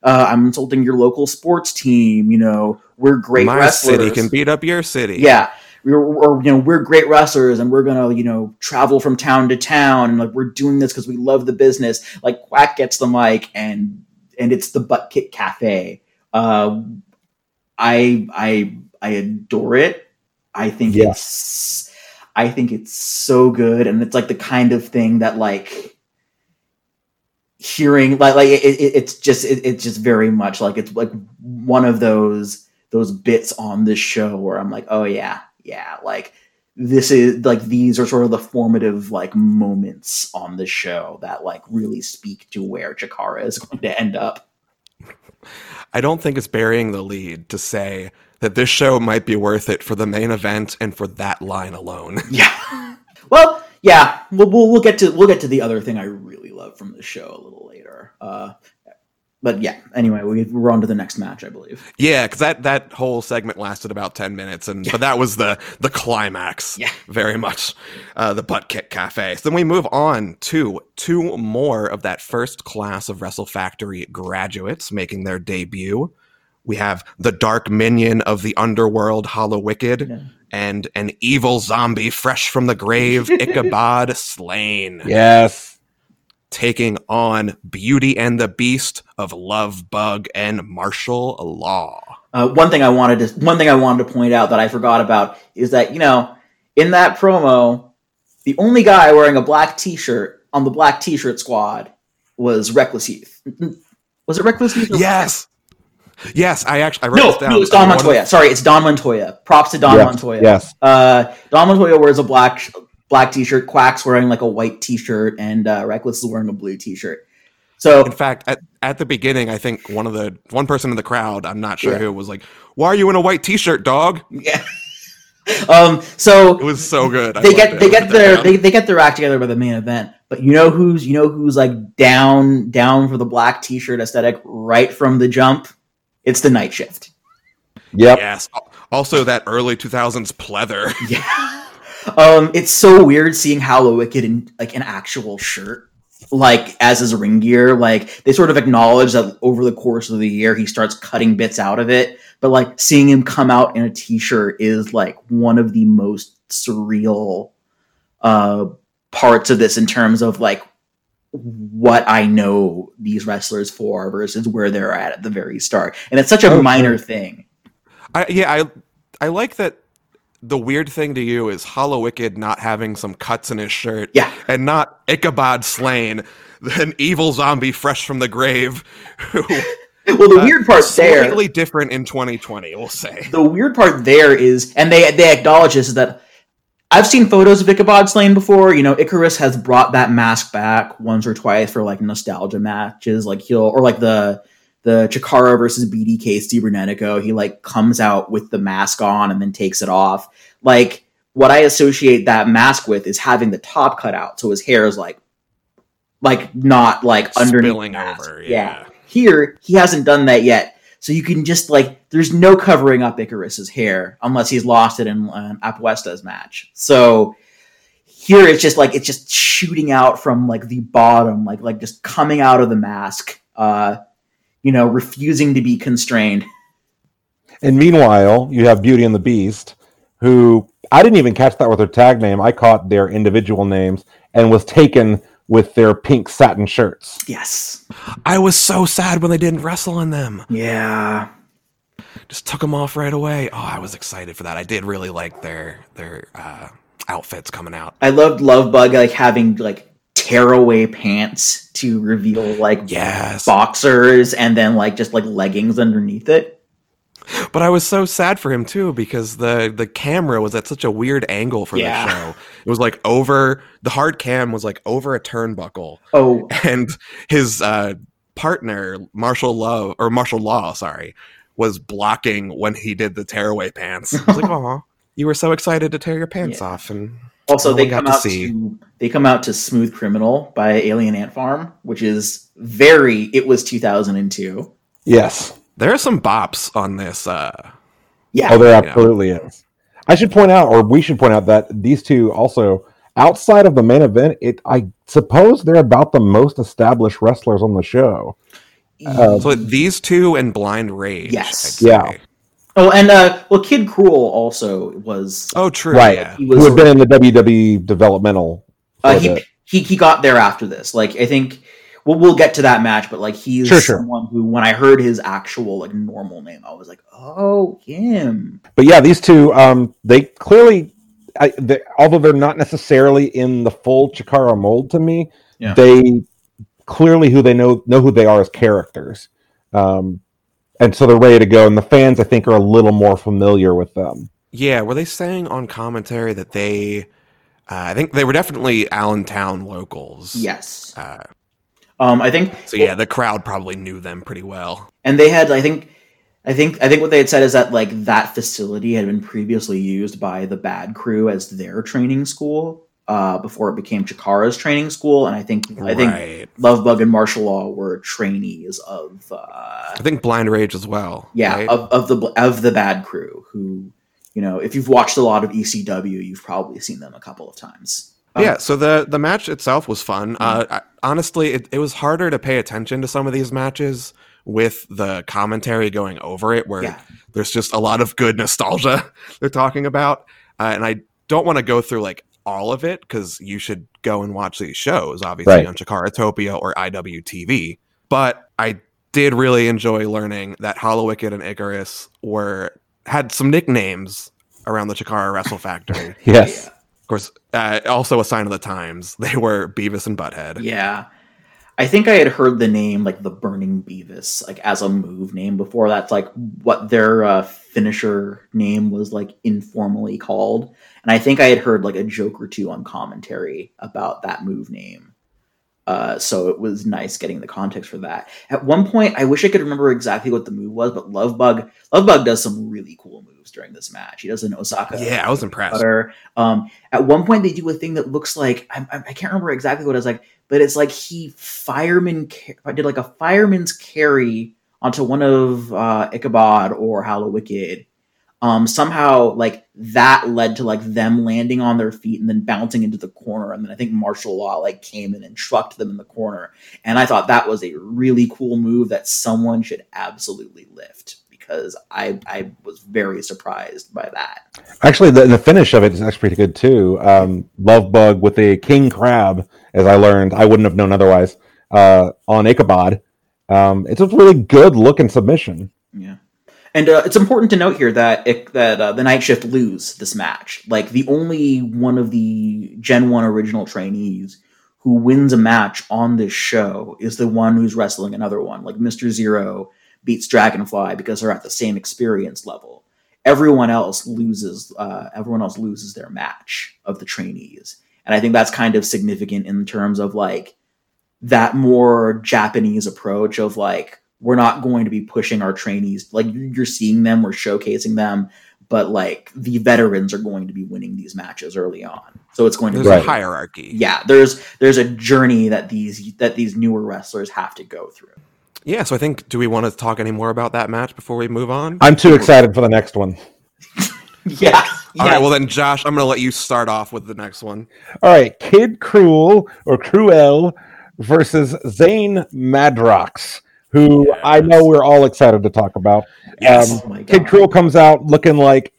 uh, I'm insulting your local sports team, you know, we're great My wrestlers. city can beat up your city. Yeah. We're, or you know we're great wrestlers and we're gonna you know travel from town to town and like we're doing this because we love the business. Like quack gets the mic and and it's the butt kick cafe. Uh i i i adore it. I think Yeah. it's i think it's so good and it's like the kind of thing that like hearing like like it, it, it's just it, it's just very much like it's like one of those those bits on this show where I'm like, oh yeah, yeah, like this is like these are sort of the formative like moments on the show that like really speak to where Chikara is going to end up. I don't think it's burying the lead to say that this show might be worth it for the main event and for that line alone. Yeah. well, yeah, we'll, we'll we'll get to we'll get to the other thing I really love from the show a little later. Uh, but yeah, anyway, we, we're on to the next match, I believe. Yeah, because that that whole segment lasted about ten minutes, and but that was the the climax. Yeah. very much uh, the butt kick cafe. So then we move on to two more of that first class of Wrestle Factory graduates making their debut. We have the dark minion of the underworld, Hallowicked, Yeah. and an evil zombie fresh from the grave, Ichabod Slayne Yes. Taking on Beauty and the Beast of Love Bug and Martial Law. Uh, one thing I wanted to one thing I wanted to point out that I forgot about is that you know in that promo, the only guy wearing a black T-shirt on the black T-shirt squad was Reckless Youth. Was it Reckless Youth? or- Yes. Yes, I actually I wrote No, this down. no, it's Don Montoya. Sorry, it's Don Montoya. Props to Don yes. Montoya. Yes. Uh, Don Montoya wears a black black T-shirt. Quack's wearing like a white T-shirt, and uh, Reckless is wearing a blue T-shirt. So In fact, at, at the beginning, I think one of the one person in the crowd, I'm not sure Yeah. who, was like, "Why are you in a white T-shirt, dog?" yeah. um. So It was so good. I they get it. they get their down. they, they get their act together by the main event. But you know who's you know who's like down down for the black T-shirt aesthetic right from the jump? It's the night shift. Yep. yes. Also, that early 2000s pleather. Yeah. Um, it's so weird seeing Hallowicked in like an actual shirt, like as his ring gear. Like they sort of acknowledge that over the course of the year he starts cutting bits out of it, but like seeing him come out in a t-shirt is like one of the most surreal uh parts of this in terms of like what I know these wrestlers for versus where they're at at the very start. And it's such a Oh, minor thing. I, yeah, I I like that. The weird thing to you is Hallowicked not having some cuts in his shirt, Yeah. and not Ichabod Slayne, an evil zombie fresh from the grave, who Well, the Uh, weird part there slightly different in 2020, we'll say. the weird part there is, and they they acknowledge this, is that I've seen photos of Ichabod Slayne before. You know, Icarus has brought that mask back once or twice for like nostalgia matches, like he'll or like the the Chikara versus BDK Cibernetico. He like comes out with the mask on and then takes it off. Like what I associate that mask with is having the top cut out, so his hair is like like not like underneath over, yeah. Here, he hasn't done that yet. So you can just like, there's no covering up Icarus's hair unless he's lost it in um, Apuesta's match. So here it's just like it's just shooting out from like the bottom, like like just coming out of the mask. Uh, you know, refusing to be constrained. And meanwhile, you have Beauty and the Beast, who I didn't even catch that with their tag name. I caught their individual names and was taken with their pink satin shirts. Yes. I was so sad when they didn't wrestle in them. Yeah. Just took them off right away. Oh, I was excited for that. I did really like their their uh, outfits coming out. I loved Love Bug like having like tearaway pants to reveal like Yes. boxers and then like just like leggings underneath it. But I was so sad for him too because the the camera was at such a weird angle for Yeah. the show. It was like over the hard cam was like over a turnbuckle, Oh, and his uh, partner Marshall Love or Martial Law, sorry, was blocking when he did the tearaway pants. I was like, oh, you were so excited to tear your pants Yeah. off," and also No they one got come to out see. to they come out to Smooth Criminal by Alien Ant Farm, which is very it was 2002. Yes. there are some bops on this. Uh, Yeah. Oh, there Yeah. absolutely is. I should point out, or we should point out, that these two also, outside of the main event, it I suppose they're about the most established wrestlers on the show. Uh, so these two and Blind Rage. Yes. Yeah. Say. Oh, and uh well Kid Cruel also was Oh, true. Right. Yeah. he Who was had been in the WWE developmental? uh, he, bit. he he got there after this. Like I think we'll we'll get to that match, but like he's Sure, sure. someone who when I heard his actual like normal name, I was like, oh him. but yeah, these two, um, they clearly, I, they, although they're not necessarily in the full Chikara mold to me, Yeah. they clearly who they know know who they are as characters, um, and so they're ready to go. And the fans, I think, are a little more familiar with them. Yeah, were they saying on commentary that they? Uh, I think they were definitely Allentown locals. Yes. Uh, Um I think so yeah, the crowd probably knew them pretty well. and they had i think i think i think what they had said is that like that facility had been previously used by the bad crew as their training school uh before it became chikara's training school and i think i think right. lovebug and martial law were trainees of uh I think Blind Rage as well. yeah right? of, of the of the bad crew who you know if you've watched a lot of ecw you've probably seen them a couple of times Um, yeah. So the the match itself was fun. Uh, I, honestly, it, it was harder to pay attention to some of these matches with the commentary going over it, where yeah there's just a lot of good nostalgia they're talking about, uh, and I don't want to go through like all of it because you should go and watch these shows, obviously Right. on Chikaratopia or IWTV. But I did really enjoy learning that Hallowicked and Icarus were had some nicknames around the Chikara Wrestle Factory. Yes. Of course, uh, also a sign of the times. They were Beavis and Butthead. Yeah. I think I had heard the name like the Burning Beavis like as a move name before. That's like what their uh, finisher name was like informally called. And I think I had heard like a joke or two on commentary about that move name. Uh, so it was nice getting the context for that. At one point, I wish I could remember exactly what the move was, but Lovebug Lovebug does some really cool moves during this match. He does an Osaka Yeah, I was impressed. Um, at one point, they do a thing that looks like I, I, can't remember exactly what it's like, but it's like he fireman did like a fireman's carry onto one of uh, Ichabod or Hallowicked. Um, somehow, like that led to like them landing on their feet and then bouncing into the corner, and then I think martial law like came in and trucked them in the corner. And I thought that was a really cool move that someone should absolutely lift because I I was very surprised by that. Actually, the, the finish of it is actually pretty good too. Um, Love Bug with a king crab, as I learned, I wouldn't have known otherwise. Uh, on Ichabod, um, it's a really good looking submission. Yeah, and uh, it's important to note here that it, that uh, the Night Shift lose this match. Like the only one of the Gen One original trainees who wins a match on this show is the one who's wrestling another one. Like Mister Zero beats Dragonfly because they're at the same experience level. Everyone else loses. Uh, everyone else loses their match of the trainees, and I think that's kind of significant in terms of like that more Japanese approach of like we're not going to be pushing our trainees like you're seeing them, we're showcasing them, but like the veterans are going to be winning these matches early on. So it's going to There's be Right. a hierarchy. yeah, there's there's a journey that these that these newer wrestlers have to go through. Yeah, so I think, do we want to talk any more about that match before we move on? I'm too excited for the next one. Yeah. All right, well then, Josh, I'm going to let you start off with the next one. All right, Kid Cruel or Cruel versus Zane Madrox, who I know we're all excited to talk about. Yes. Um, Oh Kid. Cruel comes out looking like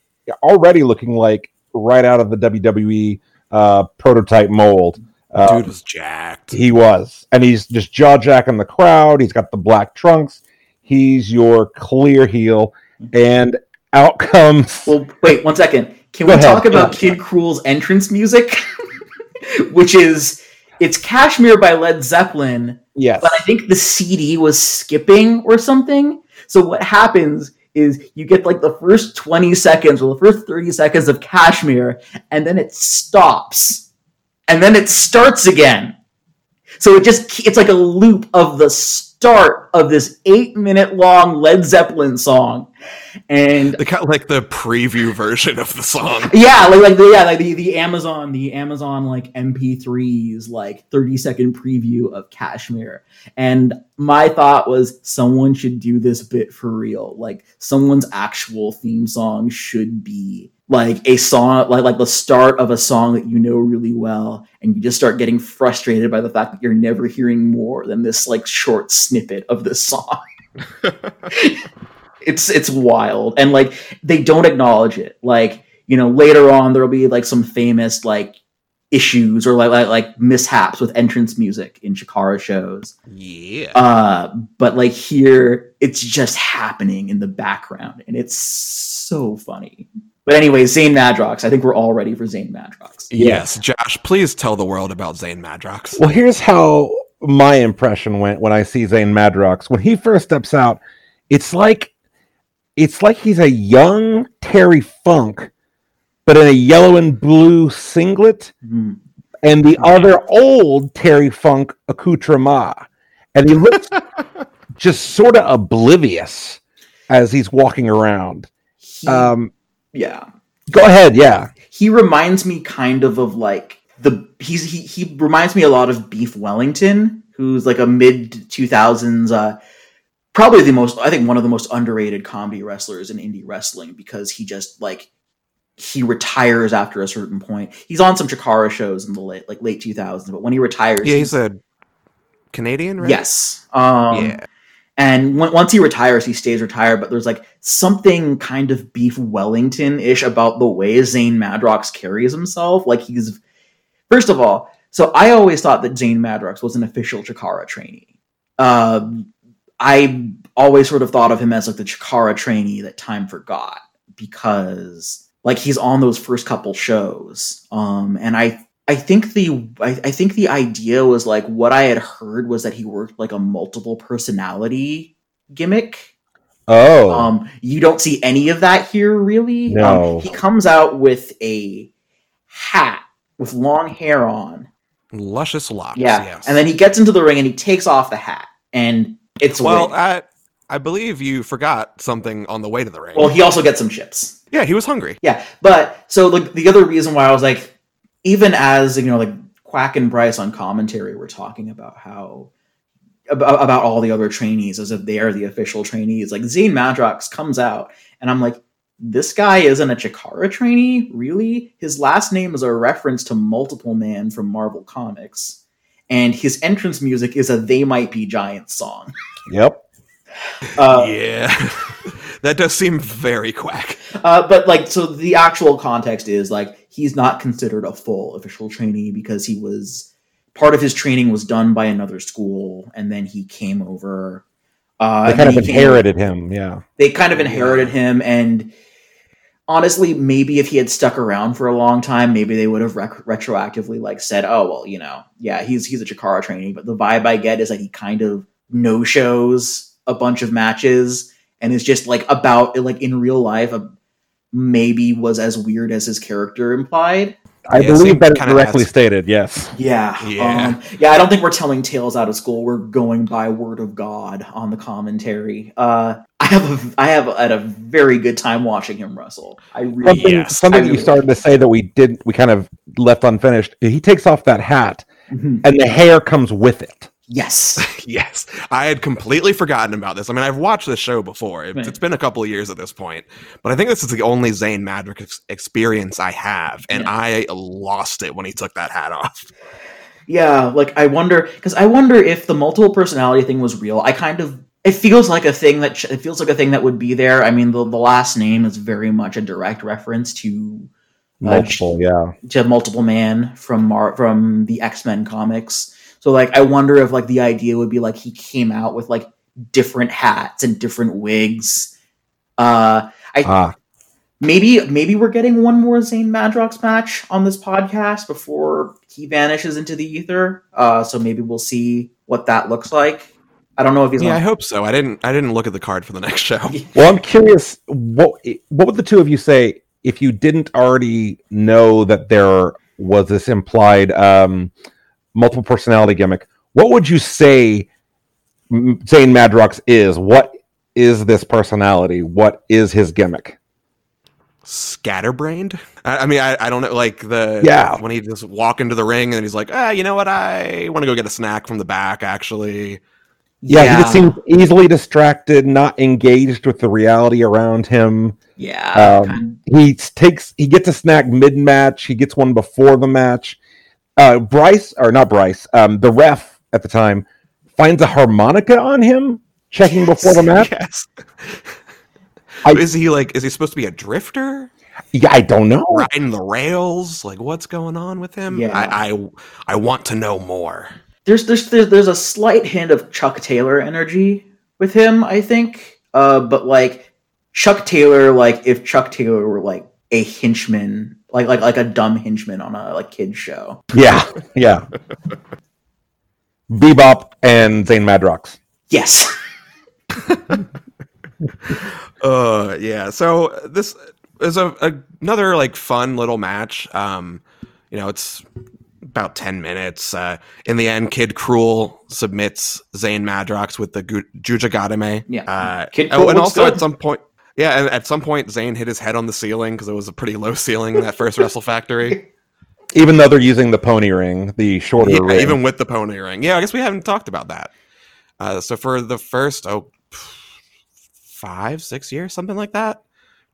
already looking like right out of the WWE uh, prototype mold. Uh, Dude was jacked. he was, and he's just jaw jacking the crowd. He's got the black trunks. He's your clear heel, and out comes Well, wait one second. Can Go we ahead, talk about yeah. Kid Cruel's entrance music, which is it's Kashmir by Led Zeppelin, Yes. but I think the CD was skipping or something. So what happens is you get like the first 20 seconds or the first 30 seconds of Kashmir, and then it stops. And then it starts again. So it just it's like a loop of the start of this eight minute long Led Zeppelin song. And The kind like the preview version of the song. yeah, like like the yeah, like the, the Amazon, the Amazon like MP3s, like 30 second preview of Kashmir. And my thought was someone should do this bit for real. Like someone's actual theme song should be like a song like like the start of a song that you know really well and you just start getting frustrated by the fact that you're never hearing more than this like short snippet of this song. It's it's wild and like they don't acknowledge it. Like you know later on there'll be like some famous like issues or like like, like mishaps with entrance music in Chikara shows. Yeah. uh but like here it's just happening in the background and it's so funny but anyway Zane Madrox I think we're all ready for Zane Madrox yes, Josh, please tell the world about Zane Madrox. Well, here's how my impression went when I see Zane Madrox. When he first steps out, it's like it's like he's a young Terry Funk, but in a yellow and blue singlet, Mhm. and the other old Terry Funk accoutrement. And he looks just sort of oblivious as he's walking around. He- Um, yeah go ahead, yeah. he reminds me kind of of like the he's he he reminds me a lot of Beef Wellington, who's like a mid 2000s uh probably the most I think one of the most underrated comedy wrestlers in indie wrestling because he just like he retires after a certain point. He's on some Chikara shows in the late like late 2000s, but when he retires Yeah, he's a Canadian, right? yes. Um yeah. And when, once he retires, he stays retired. But there's like something kind of Beef Wellington ish about the way Zane Madrox carries himself. Like he's, first of all, so I always thought that Zane Madrox was an official Chikara trainee. Um, I always sort of thought of him as like the Chikara trainee that time forgot because like he's on those first couple shows. Um, and I I think the I, I think the idea was like what I had heard was that he worked like a multiple personality gimmick. Oh, Um, you don't see any of that here, really. No. Um, he comes out with a hat with long hair on. Luscious locks. Yeah, Yes. and then he gets into the ring and he takes off the hat, and it's well, well, I, I believe you forgot something on the way to the ring. well, he also gets some chips. yeah, he was hungry. Yeah, but so like the other reason why I was like, even as you know, like Quack and Bryce on commentary were talking about how about, about all the other trainees as if they are the official trainees. Like Zane Madrox comes out, and I'm like, this guy isn't a Chikara trainee, really. His last name is a reference to Multiple Man from Marvel Comics, and his entrance music is a "They Might Be Giants" song. yep. Uh, yeah. that does seem very quack. Uh, but like, so the actual context is like he's not considered a full official trainee because he was part of his training was done by another school, and then he came over. Uh, They kind of he came- inherited him, yeah. they kind of inherited him, and honestly, maybe if he had stuck around for a long time, maybe they would have rec- retroactively like said, "Oh well, you know, yeah, he's he's a Chikara trainee." But the vibe I get is that he kind of no shows a bunch of matches and is just like about like in real life. A, maybe was as weird as his character implied. I Yeah, believe seemed that is kinda directly as- stated, yes. Yeah. Yeah. Um, yeah, I don't think we're telling tales out of school. We're going by word of God on the commentary. Uh, I have a, I have had a very good time watching him wrestle. I really Something, Yes, something I you really- started to say that we did, we kind of left unfinished. He takes off that hat, Mhm. and the hair comes with it. Yes. yes. I had completely forgotten about this. I mean, I've watched this show before. It, Right. It's been a couple of years at this point, but I think this is the only Zane Madrick ex- experience I have, and Yeah. I lost it when he took that hat off. Yeah, like I wonder because I wonder if the multiple personality thing was real. I kind of it feels like a thing that sh- it feels like a thing that would be there. I mean, the, the last name is very much a direct reference to Uh, Multiple, yeah. to multiple man from Mar- from the x-men comics so like i wonder if like the idea would be like he came out with like different hats and different wigs uh i Ah, maybe maybe we're getting one more Zane Madrox match on this podcast before he vanishes into the ether. Uh, so maybe we'll see what that looks like. I don't know if he's Yeah, I hope so. I didn't. I didn't look at the card for the next show. Well, I'm curious. What what would the two of you say if you didn't already know that there was this implied um, multiple personality gimmick? What would you say Zane Madrox is? What is this personality? What is his gimmick? Scatterbrained. I, I mean, I, I don't know. Like the Yeah. when he just walk into the ring and he's like, ah, you know what? I want to go get a snack from the back. Actually, Yeah, he just seems easily distracted, not engaged with the reality around him. yeah. Um, he takes he gets a snack mid match. He gets one before the match. Uh, Bryce or not Bryce, um, the ref at the time finds a harmonica on him, checking before the match. yes. I- is he like? Is he supposed to be a drifter? Yeah, I don't know. riding the rails? Like, what's going on with him? Yeah. I, I, I want to know more. there's, there's there's there's a slight hint of Chuck Taylor energy with him, I think. Uh, but like Chuck Taylor, like if Chuck Taylor were like a henchman, like like like a dumb henchman on a like kids show. Yeah, yeah. Bebop and Zane Madrox. Yes. Uh, yeah. So this is a, a another like fun little match. Um, you know, it's about ten minutes. Uh, in the end, Kid Cruel submits Zane Madrox with the Gu- Jujigatame. Yeah. Uh, Kid oh, Cruel and also good. at some point. Yeah, and at some point, Zane hit his head on the ceiling because it was a pretty low ceiling in that first Wrestle Factory. Even though they're using the pony ring, the shorter Yeah, ring. even with the pony ring. Yeah, I guess we haven't talked about that. Uh, so for the first oh five, six years, something like that,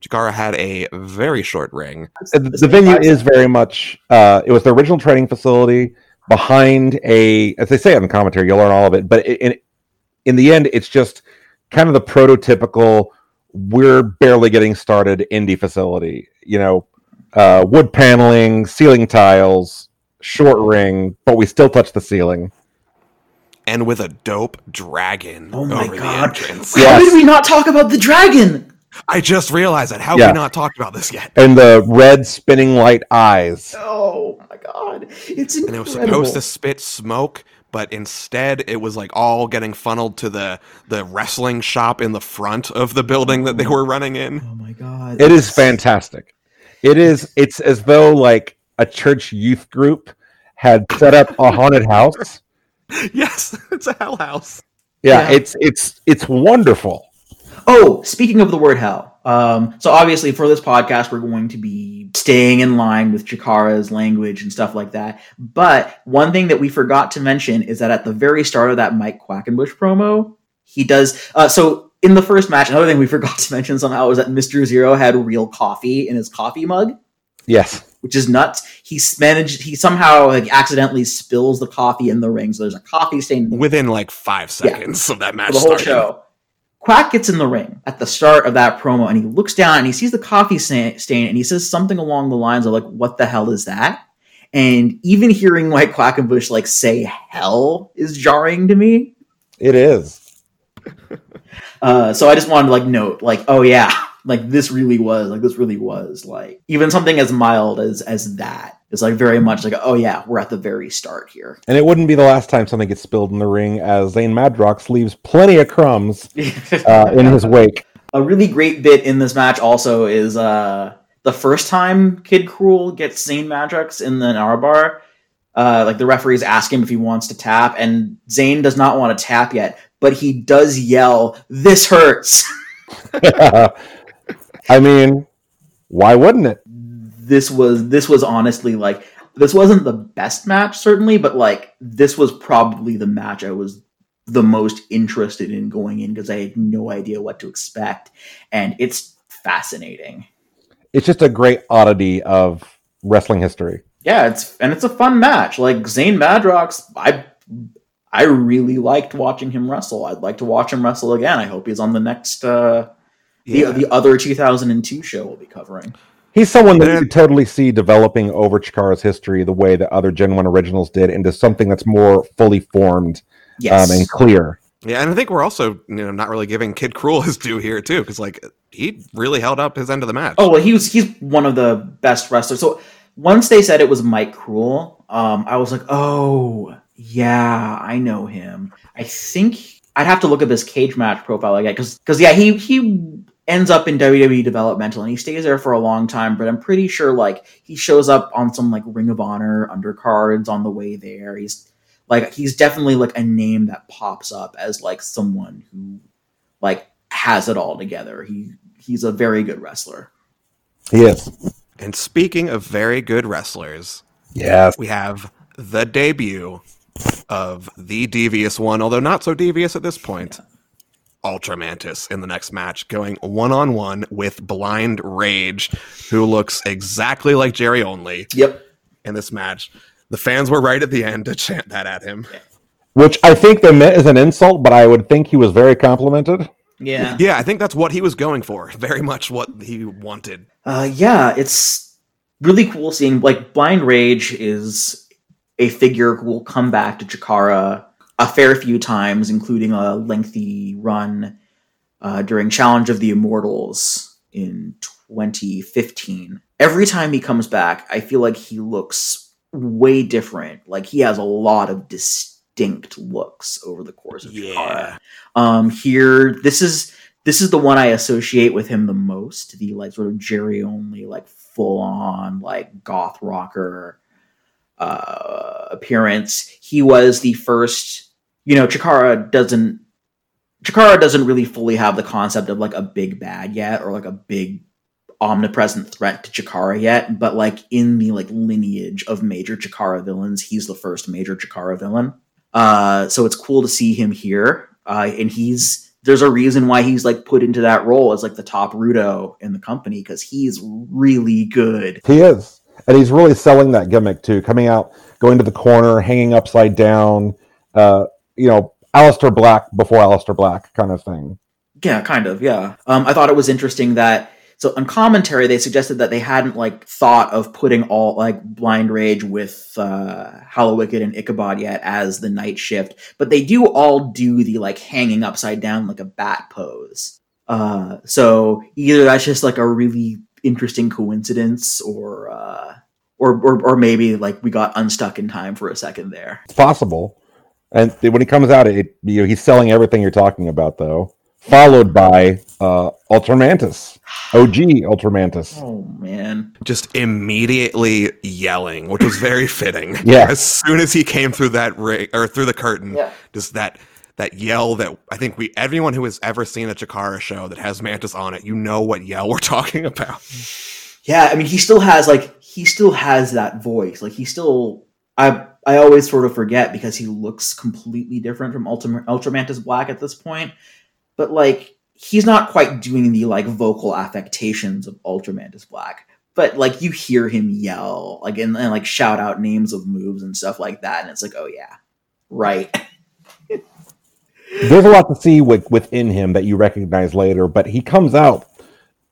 Chikara had a very short ring. Uh, the, the venue is very much uh, it was the original training facility behind a as they say on the commentary you'll learn all of it but in, in the end it's just kind of the prototypical we're barely getting started indie facility you know uh, wood paneling ceiling tiles short ring but we still touch the ceiling And with a dope dragon Oh my over God. the entrance. Yeah. How Yes. did we not talk about the dragon? I just realized that. How have Yeah. we not talked about this yet? and the red spinning light eyes Oh my god. It's And it was supposed to spit smoke, but instead it was like all getting funneled to the the wrestling shop in the front of the building that they were running in. Oh my god. It is fantastic. It is. It's as though like a church youth group had set up a haunted house. yes, it's a hell house. Yeah, Yeah. it's it's it's wonderful. Oh, speaking of the word hell, um, so obviously for this podcast we're going to be staying in line with Chikara's language and stuff like that. But one thing that we forgot to mention is that at the very start of that Mike Quackenbush promo, he does. Uh, so in the first match, another thing we forgot to mention somehow was that Mister Zero had real coffee in his coffee mug. Yes, which is nuts. He managed. He somehow like accidentally spills the coffee in the ring, so there's a coffee stain Within like five Yeah. seconds of that match for the whole starting. show. Quack gets in the ring at the start of that promo, and he looks down and he sees the coffee stain, and he says something along the lines of like, "What the hell is that?" And even hearing like Quackenbush like say "hell" is jarring to me. it is. Uh, so I just wanted to like note, like, oh yeah, like this really was, like this really was, like even something as mild as as that is like very much like, oh yeah, we're at the very start here. And it wouldn't be the last time something gets spilled in the ring, as Zane Madrox leaves plenty of crumbs uh, in his wake. a really great bit in this match also is uh the first time Kid Cruel gets Zane Madrox in the Nara bar. Uh, like the referees ask him if he wants to tap, and Zane does not want to tap yet, but he does yell, "This hurts." I mean, why wouldn't it? This was this was honestly like this wasn't the best match certainly, but like this was probably the match I was the most interested in going in because I had no idea what to expect, and it's fascinating. It's just a great oddity of wrestling history. Yeah, it's and it's a fun match. Like Zane Madrox, I I really liked watching him wrestle. I'd like to watch him wrestle again. I hope he's on the next uh Yeah. the the other 2002 show we'll be covering. He's someone that you could totally see developing over Chikara's history the way that other Gen 1 originals did into something that's more fully formed Yes. um, and clear. Yeah, and I think we're also you know not really giving Kid Cruel his due here too, because like he really held up his end of the match. Oh well, he was he's one of the best wrestlers. So once they said it was Mike Cruel, um, I was like, oh yeah, I know him. I think I'd have to look at this cage match profile again because because yeah, he he ends up in WWE developmental and he stays there for a long time. But I'm pretty sure like he shows up on some like Ring of Honor undercards on the way there. He's like he's definitely like a name that pops up as like someone who like has it all together. He he's a very good wrestler. He is. And speaking of very good wrestlers, Yes. we have the debut of the devious one, although not so devious at this point. Ultra Mantis in the next match, going one on one with Blind Rage, who looks exactly like Jerry Only Yep. in this match. The fans were right at the end to chant that at him. Which I think they meant as an insult, but I would think he was very complimented. Yeah. Yeah, I think that's what he was going for. Very much what he wanted. Uh, yeah, it's really cool seeing like Blind Rage is a figure who will come back to Chikara a fair few times, including a lengthy run uh, during Challenge of the Immortals in 2015. Every time he comes back, I feel like he looks way different. Like he has a lot of distinct looks over the course of Chikara. Yeah. Um, here, this is this is the one I associate with him the most. The like sort of Jerry only, like full on like goth rocker uh, appearance. He was the first. You know, Chikara doesn't. Chikara doesn't really fully have the concept of like a big bad yet, or like a big omnipresent threat to Chikara yet. But like in the like lineage of major Chikara villains, he's the first major Chikara villain. Uh, so it's cool to see him here. Uh, and he's there's a reason why he's like put into that role as like the top Rudo in the company because he's really good. He is. And he's really selling that gimmick too, coming out, going to the corner, hanging upside down, uh, you know, Alistair Black before Alistair Black kind of thing. Yeah, kind of. Yeah. Um, I thought it was interesting that so on commentary they suggested that they hadn't like thought of putting all like Blind Rage with uh, Hallowicked and Ichabod yet as the night shift, but they do all do the like hanging upside down like a bat pose. Uh, so either that's just like a really interesting coincidence, or uh, or, or or maybe like we got unstuck in time for a second there. It's possible. And when he comes out, it you know, he's selling everything you're talking about, though. Followed by uh, Ultramantis, OG Ultramantis. Oh man. Just immediately yelling, which was very fitting. Yeah. As soon as he came through that ring or through the curtain, Yeah. just that that yell that I think we everyone who has ever seen a Chikara show that has Mantis on it, you know what yell we're talking about. Yeah, I mean, he still has like he still has that voice. Like he still, I I always sort of forget because he looks completely different from Ultra, Ultramantis Black at this point. But like he's not quite doing the like vocal affectations of Ultramantis Black. But like you hear him yell, like and, and like shout out names of moves and stuff like that, and it's like, oh yeah, right. There's a lot to see with, within him that you recognize later, but he comes out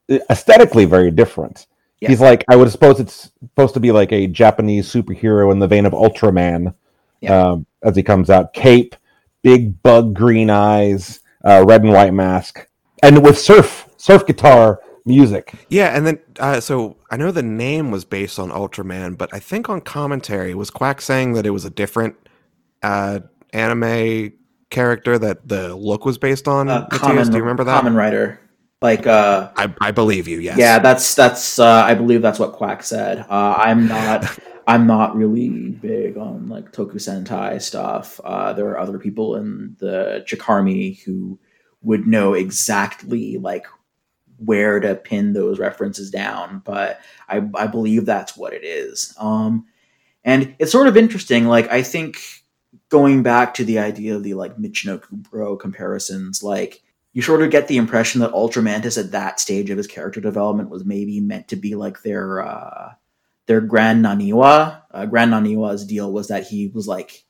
uh, aesthetically very different. Yeah. He's like, I would suppose it's supposed to be like a Japanese superhero in the vein of Ultraman Yeah. um, as he comes out. Cape, big bug green eyes, uh, red and white mask, and with surf surf guitar music. Yeah, and then uh, so I know the name was based on Ultraman, but I think on commentary was Quack saying that it was a different uh, anime character that the look was based on. Uh, Mathias, common, do you remember that? Kamen Rider, like uh, I, I believe you. Yes. Yeah, that's that's. Uh, I believe that's what Quack said. Uh, I'm not. I'm not really big on like Toku Sentai stuff. Uh, there are other people in the Chikarmy who would know exactly like where to pin those references down, but I, I believe that's what it is. Um, and it's sort of interesting. Like I think going back to the idea of the like Michinoku Pro comparisons, like you sort of get the impression that Ultramantis at that stage of his character development was maybe meant to be like their uh, their Gran Naniwa. Uh, Gran Naniwa's deal was that he was like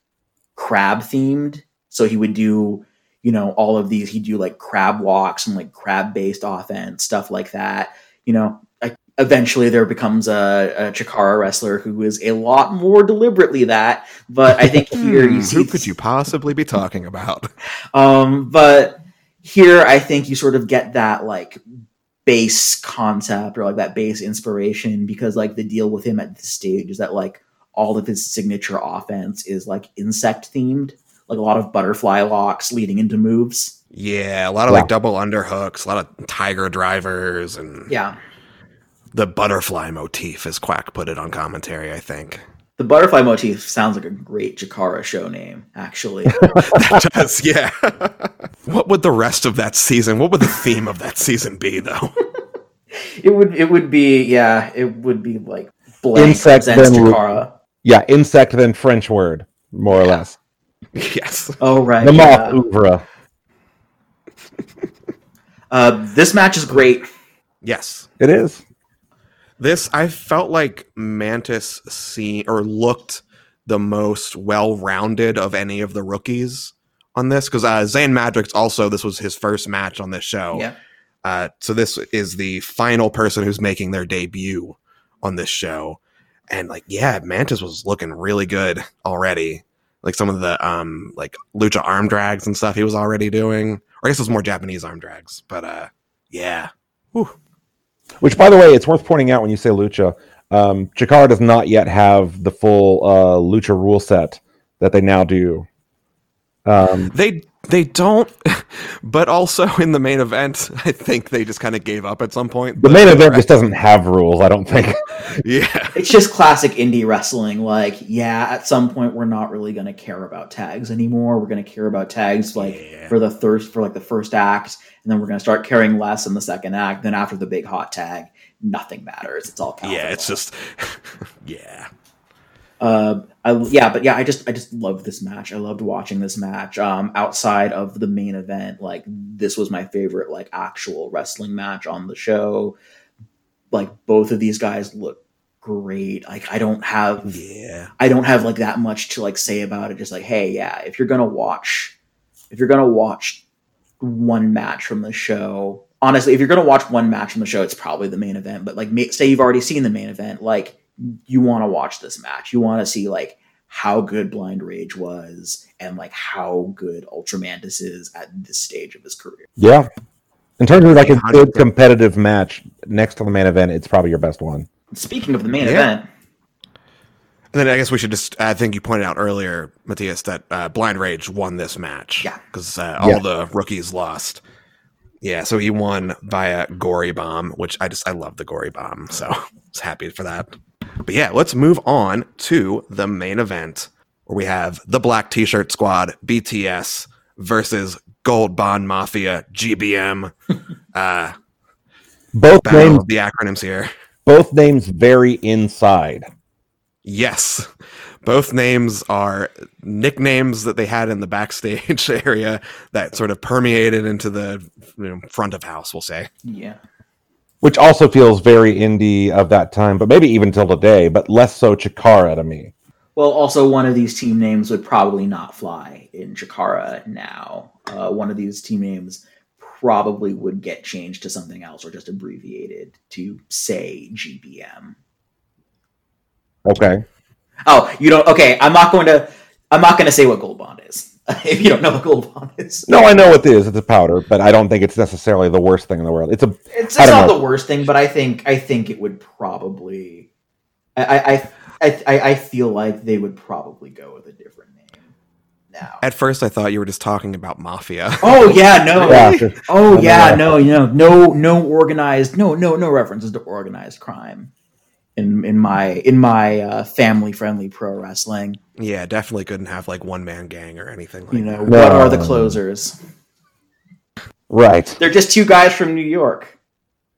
crab themed, so he would do you know all of these. He'd do like crab walks and like crab based offense stuff like that. You know, I, eventually there becomes a, a Chikara wrestler who is a lot more deliberately that. But I think here you see who could you possibly be talking about? um, but here, I think you sort of get that like base concept or like that base inspiration because like the deal with him at this stage is that like all of his signature offense is like insect themed, like a lot of butterfly locks leading into moves. Yeah, a lot of Yeah. like double underhooks, a lot of tiger drivers, and Yeah. the butterfly motif, as Quack put it on commentary. I think The butterfly motif sounds like a great Chikara show name, actually. that does. Yeah. what would the rest of that season? What would the theme of that season be, though? it would it would be yeah, it would be like blank Insect, presents then- Chikara. Yeah, insect then French word, more or less. yes. Oh right. The yeah. moth oeuvre. Uh, this match is great. Yes. It is. This I felt like Mantis seen or looked the most well-rounded of any of the rookies on this because uh, Zane Madrox also this was his first match on this show. Yeah. Uh, so this is the final person who's making their debut on this show, and like yeah, Mantis was looking really good already. Like some of the um like lucha arm drags and stuff he was already doing, or I guess it was more Japanese arm drags. But uh, yeah, Which, by the way, it's worth pointing out when you say lucha, um, Chikara does not yet have the full uh, lucha rule set that they now do. Um, They they don't, but also in the main event, I think they just kind of gave up at some point. the But- main event just doesn't have rules, I don't think. yeah, It's just classic indie wrestling. Like, yeah, at some point we're not really gonna care about tags anymore. We're gonna care about tags like Yeah. for the thirst for like the first act, and then we're gonna start caring less in the second act. Then after the big hot tag, nothing matters. It's all yeah, it's palatable. just yeah, Uh, I, yeah, but yeah, I just I just loved this match. I loved watching this match. Um, outside of the main event, like this was my favorite like actual wrestling match on the show. Like both of these guys look great. Like I don't have yeah, I don't have like that much to like say about it. Just like, hey, yeah, if you're gonna watch, if you're gonna watch one match from the show, honestly, if you're gonna watch one match from the show, it's probably the main event. But like, say you've already seen the main event, like you want to watch this match. You want to see like how good Blind Rage was and like how good Ultramantis is at this stage of his career. yeah. In terms of like a good competitive match next to the main event, it's probably your best one. Speaking of the main Yeah. event, And then I guess we should just. I think you pointed out earlier, Mathias, that uh, Blind Rage won this match. Yeah. because uh, all Yeah. the rookies lost. Yeah, so he won via Gory Bomb, which I just I love the Gory Bomb, so I was happy for that. But yeah, let's move on to the main event where we have the Black T-shirt Squad (BTS) versus Gold Bond Mafia (GBM). uh, Both names, of the acronyms here. both names very inside. Yes. Both names are nicknames that they had in the backstage area that sort of permeated into the you know, front of house, we'll say. yeah. Which also feels very indie of that time, but maybe even till today, but less so Chikara to me. Well, also one of these team names would probably not fly in Chikara now. Uh, one of these team names probably would get changed to something else or just abbreviated to say GBM. Okay. Oh, you don't? Okay, I'm not going to. I'm not going to say what Gold Bond is if you don't know what Gold Bond is. No, I know what it is. It's a powder, but I don't think it's necessarily the worst thing in the world. It's a It's, it's don't know. the worst thing, but I think I think it would probably. I I, I I I I feel like they would probably go with a different name now. At first, I thought you were just talking about Mafia. Oh yeah, no. yeah. Oh yeah, know. no, you know, no, no organized, no, no, no references to organized crime in in my in my uh, family friendly pro wrestling. Yeah, definitely couldn't have like one man gang or anything like You know, that. No. what are the closers? right. They're just two guys from New York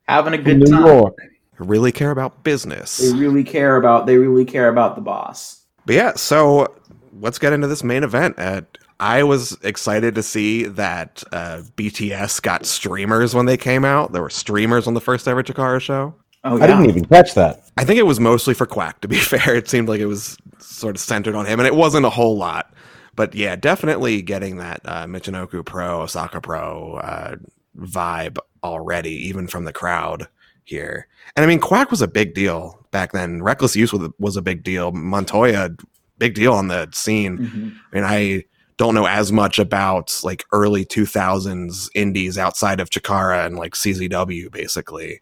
having a good New time. York. Really care about business. They really care about. They really care about the boss. But yeah, so let's get into this main event. Uh, I was excited to see that uh, BTS got streamers when they came out. There were streamers on the first ever Chikara show. Oh I didn't even catch that. I think it was mostly for Quack, to be fair. It seemed like it was sort of centered on him, and it wasn't a whole lot. But yeah, definitely getting that uh, Michinoku Pro, Osaka Pro uh, vibe already, even from the crowd here. And I mean, Quack was a big deal back then. Reckless Youth was, was a big deal. Montoya, big deal on the scene. Mhm. I mean, I don't know as much about like early 2000s indies outside of Chikara and like CZW basically.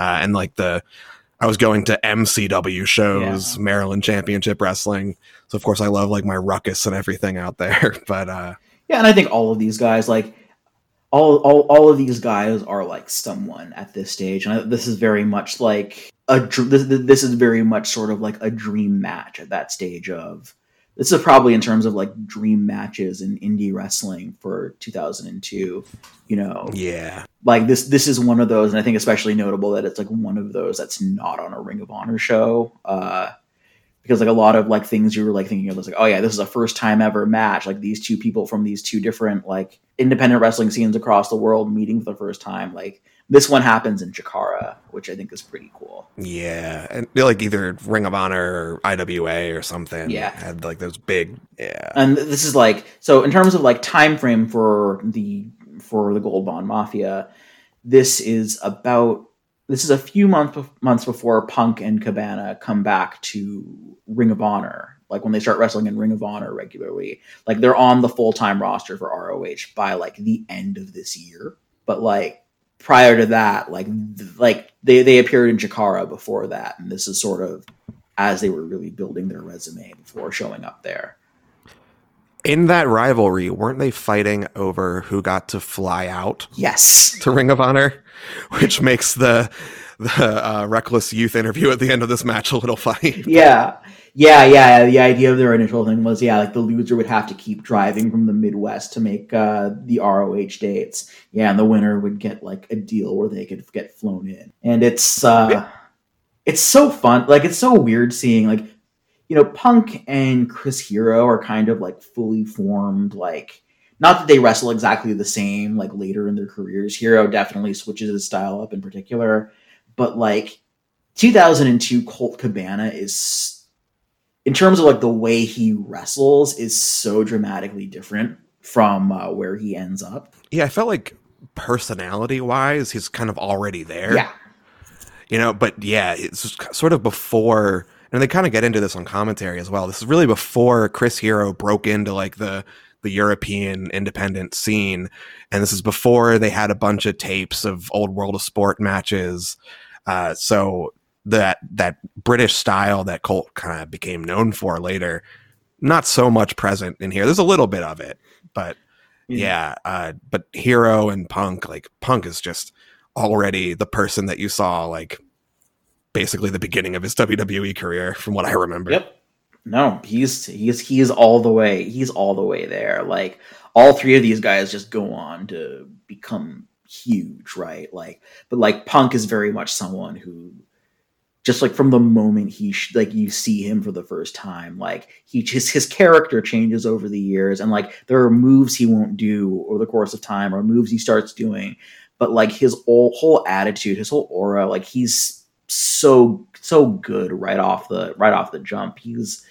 Uh, and like the I was going to MCW shows, Maryland Championship Wrestling. So of course I love like my ruckus and everything out there. But uh Yeah, and I think all of these guys, like all all all of these guys, are like someone at this stage, and I, this is very much like a dr- this this is very much sort of like a dream match at that stage of. This is probably in terms of like dream matches in indie wrestling for 2002. You know, yeah. Like this this is one of those, and I think especially notable that it's like one of those that's not on a Ring of Honor show. Uh, because like a lot of like things you were like thinking of was like oh yeah this is a first time ever match like these two people from these two different like independent wrestling scenes across the world meeting for the first time like this one happens in Chikara which I think is pretty cool Yeah. And they're like either Ring of Honor or IWA or something. Yeah. Had like those big yeah. and this is like so in terms of like time frame for the for the Gold Bond Mafia this is about this is a few months months before Punk and Cabana come back to Ring of Honor. Like when they start wrestling in Ring of Honor regularly, like they're on the full time roster for ROH by like the end of this year. But like prior to that, like like they they appeared in Chikara before that, and this is sort of as they were really building their resume before showing up there. In that rivalry, weren't they fighting over who got to fly out Yes. to Ring of Honor? Which makes the the uh, reckless youth interview at the end of this match a little funny. Yeah. Yeah, yeah. The idea of their initial thing was, yeah, like the loser would have to keep driving from the Midwest to make uh, the ROH dates. Yeah, and the winner would get like a deal where they could get flown in. And it's uh, it's so fun. Like it's so weird seeing like you know Punk and Chris Hero are kind of like fully formed. Like not that they wrestle exactly the same. Like later in their careers, Hero definitely switches his style up in particular. But like 2002 Colt Cabana is in terms of like the way he wrestles is so dramatically different from uh, where he ends up. Yeah, I felt like personality wise, he's kind of already there. Yeah. You know, but yeah, it's sort of before, and they kind of get into this on commentary as well. This is really before Chris Hero broke into like the the European independent scene, and this is before they had a bunch of tapes of old World of Sport matches. Uh, so that that British style that Colt kind of became known for later, not so much present in here. There's a little bit of it, but yeah, uh, but Hero and Punk, like Punk is just already the person that you saw like basically the beginning of his WWE career from what I remember. Yep. No, he's he's he's all the way. He's all the way there. Like all three of these guys just go on to become huge, right? Like, but like Punk is very much someone who, just like from the moment he sh- like you see him for the first time, like he just his character changes over the years, and like there are moves he won't do over the course of time, or moves he starts doing, but like his whole whole attitude, his whole aura, like he's so so good right off the right off the jump. He's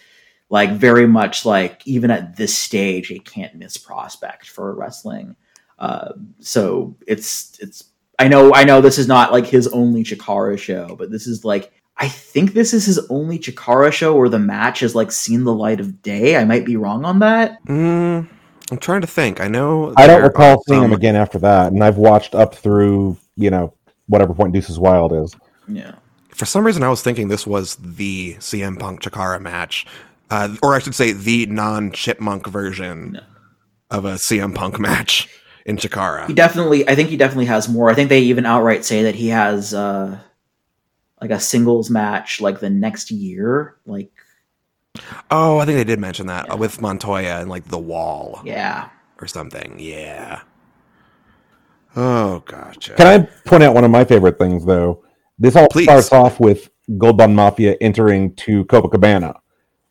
like very much like even at this stage a can't miss prospect for wrestling. Uh, so it's it's I know I know this is not like his only Chikara show, but this is like I think this is his only Chikara show where the match has like seen the light of day. I might be wrong on that. Mm, I'm trying to think. I know I don't recall are seeing him again after that, and I've watched up through you know whatever point Deuces Wild is. Yeah. For some reason, I was thinking this was the CM Punk Chikara match, uh, or I should say, the non-Chipmunk version No. of a CM Punk match in He Chikara. definitely I think he definitely has more. I think they even outright say that he has uh like a singles match like the next year. Like Oh, I think they did mention that Yeah. uh, with Montoya and like the Wall yeah. or something. Yeah. Oh, gotcha. Can I point out one of my favorite things though? This all Please. starts off with Gold Bond Mafia entering to Copacabana,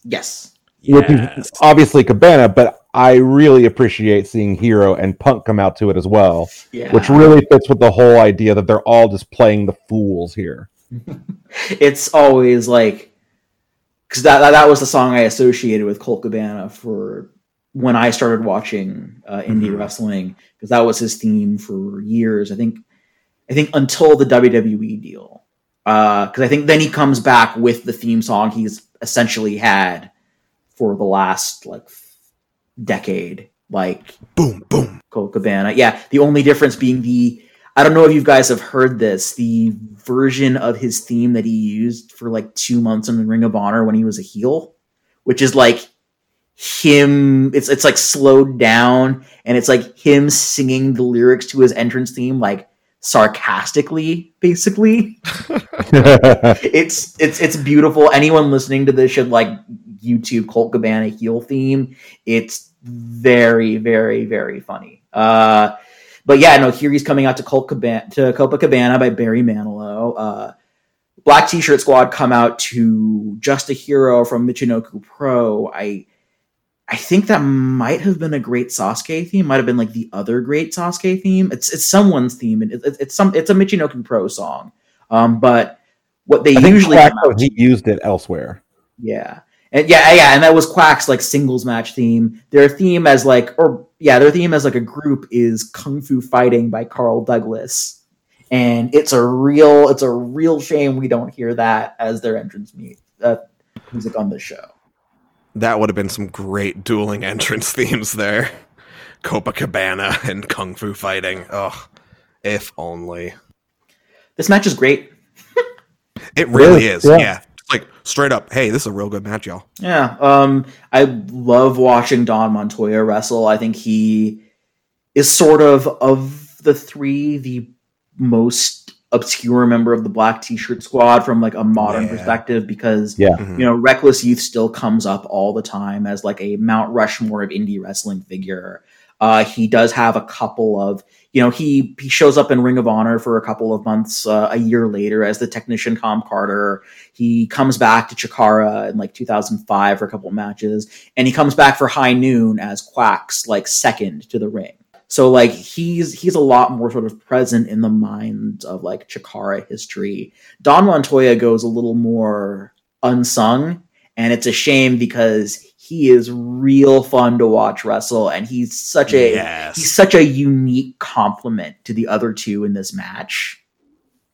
Yes. which Yes. is obviously Cabana, but I really appreciate seeing Hero and Punk come out to it as well, Yeah. which really fits with the whole idea that they're all just playing the fools here. it's always like because that, that that was the song I associated with Colt Cabana for when I started watching uh, indie Mhm. wrestling because that was his theme for years. I think I think until the WWE deal uh, because I think then he comes back with the theme song he's essentially had for the last like decade, like Boom, boom. Colt Cabana. Yeah, the only difference being the I don't know if you guys have heard this, the version of his theme that he used for like two months in the Ring of Honor when he was a heel, which is like him it's it's like slowed down and it's like him singing the lyrics to his entrance theme like sarcastically basically. It's it's it's beautiful. Anyone listening to this should like youtube colt cabana heel theme. It's very very very funny. Uh but yeah no here he's coming out to colt cabana to copacabana by barry manilow. Uh black t-shirt squad come out to just a hero from michinoku pro. I I think that might have been a great Sasuke theme. Might have been like the other great Sasuke theme. It's it's someone's theme, and it, it's it's some it's a Michinoku Pro song. Um, but what they I think usually Quack, out- he used it elsewhere. yeah, and yeah, yeah, and that was Quack's like singles match theme. Their theme as like, or yeah, their theme as like a group is Kung Fu Fighting by Carl Douglas, and it's a real, it's a real shame we don't hear that as their entrance meet uh, music on the show. That would have been some great dueling entrance themes there. Copacabana and Kung Fu fighting. Ugh. If only. This match is great. It really Really? is. Yeah. Yeah. Like straight up, hey, this is a real good match, y'all. Yeah, um, I love watching Don Montoya wrestle. I think he is sort of of the three the most obscure member of the Black T-shirt squad from like a modern Yeah. perspective because Yeah. Mhm. you know Reckless Youth still comes up all the time as like a Mount Rushmore of indie wrestling figure. Uh, he does have a couple of you know he he shows up in Ring of Honor for a couple of months uh, a year later as the technician Tom Carter. He comes back to Chikara in like 2005 for a couple of matches, and he comes back for High Noon as Quack's like second to the ring. So like he's he's a lot more sort of present in the mind of like Chikara history. Don Montoya goes a little more unsung, and it's a shame because he is real fun to watch wrestle, and he's such a yes. he's such a unique complement to the other two in this match.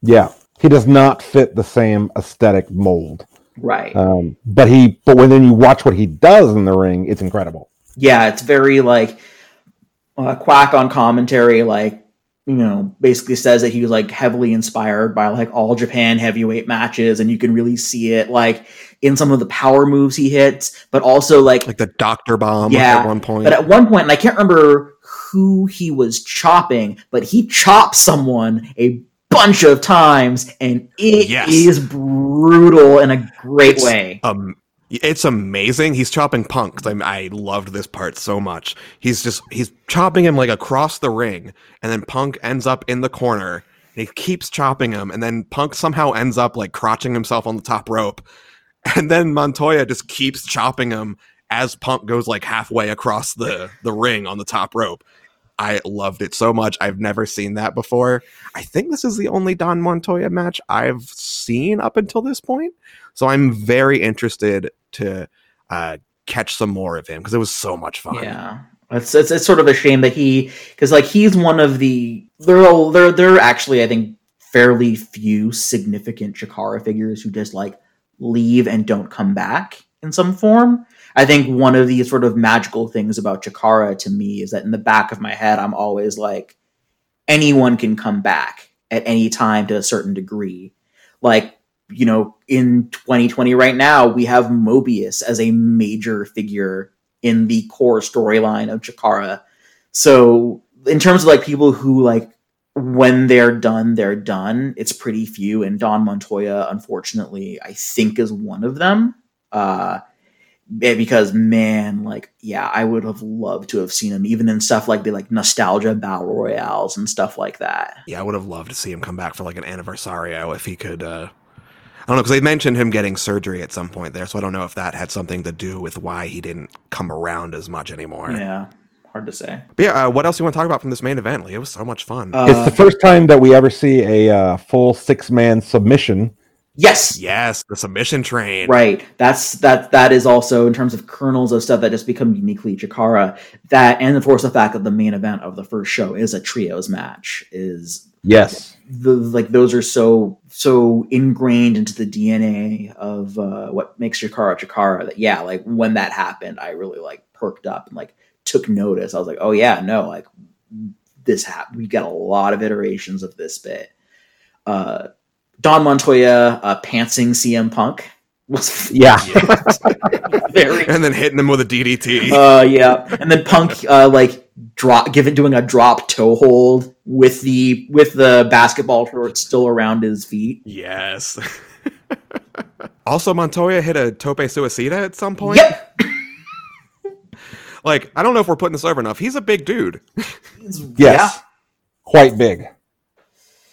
Yeah. He does not fit the same aesthetic mold. Right. Um, but he but when then you watch what he does in the ring, it's incredible. yeah, it's very like uh, Quack on commentary, like you know, basically says that he was like heavily inspired by like all Japan heavyweight matches, and you can really see it like in some of the power moves he hits, but also like, like the Doctor Bomb Yeah, at one point. but at one point, and I can't remember who he was chopping, but he chops someone a bunch of times, and it is Yes. brutal in a great It's- way. um it's amazing. He's chopping punk 'cause I, I loved this part so much. He's just he's chopping him like across the ring and then punk ends up in the corner and he keeps chopping him and then punk somehow ends up like crotching himself on the top rope and then montoya just keeps chopping him as punk goes like halfway across the the ring on the top rope i loved it so much i've never seen that before i think this is the only don montoya match i've seen up until this point so I'm very interested to uh, catch some more of him because it was so much fun. Yeah, it's, it's it's sort of a shame that he because like he's one of the there are there there are actually I think fairly few significant Chikara figures who just like leave and don't come back in some form. I think one of the sort of magical things about Chikara to me is that in the back of my head I'm always like anyone can come back at any time to a certain degree. Like you know, in 2020 right now, we have Mobius as a major figure in the core storyline of Chikara. So, in terms of like people who like when they're done, they're done, it's pretty few. And Don Montoya, unfortunately, I think is one of them. Uh, because man, like, yeah, I would have loved to have seen him even in stuff like the like nostalgia battle royales and stuff like that. Yeah, I would have loved to see him come back for like an Aniversario if he could. Uh, I don't know because they mentioned him getting surgery at some point there, so I don't know if that had something to do with why he didn't come around as much anymore. Yeah, hard to say. But yeah, uh, what else you want to talk about from this main event? Like, it was so much fun. Uh, it's the first time that we ever see a uh, full six man submission. Yes, yes, the submission train. Right. That's that. That is also in terms of kernels of stuff that just become uniquely Chikara. That and of course the fact that the main event of the first show is a trios match is Yes. the like those are so so ingrained into the DNA of uh, what makes Chikara Chikara that yeah like when that happened I really like perked up and like took notice. I was like, oh yeah, no, like this happened. We got a lot of iterations of this bit. Uh, Don Montoya uh, pantsing CM Punk was Yeah. very and then hitting him with a DDT. uh, yeah, and then Punk uh, like drop, give it doing a drop toe hold with the with the basketball shorts still around his feet. yes. also, Montoya hit a tope suicida at some point. Yep, Like, I don't know if we're putting this over enough. He's a big dude. Yes. Quite big.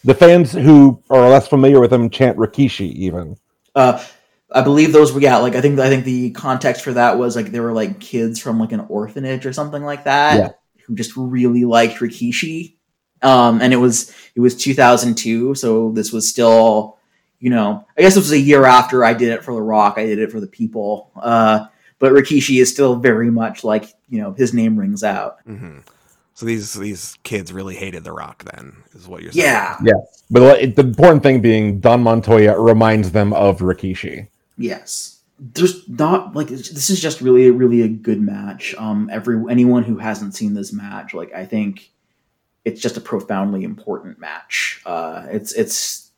The fans who are less familiar with him chant Rikishi even. Uh, I believe those were yeah. Like I think I think the context for that was like they were like kids from like an orphanage or something like that Yeah. who just really liked Rikishi. Um, and it was it was 2002, so this was still you know I guess it was a year after I did it for The Rock. I did it for the people. Uh, but Rikishi is still very much like you know his name rings out. hmm So these these kids really hated The Rock. Then is what you're saying. Yeah. yeah. But like, the important thing being Don Montoya reminds them of Rikishi. Yes. There's not like this is just really really a good match. Um every anyone who hasn't seen this match, like I think it's just a profoundly important match. Uh it's it's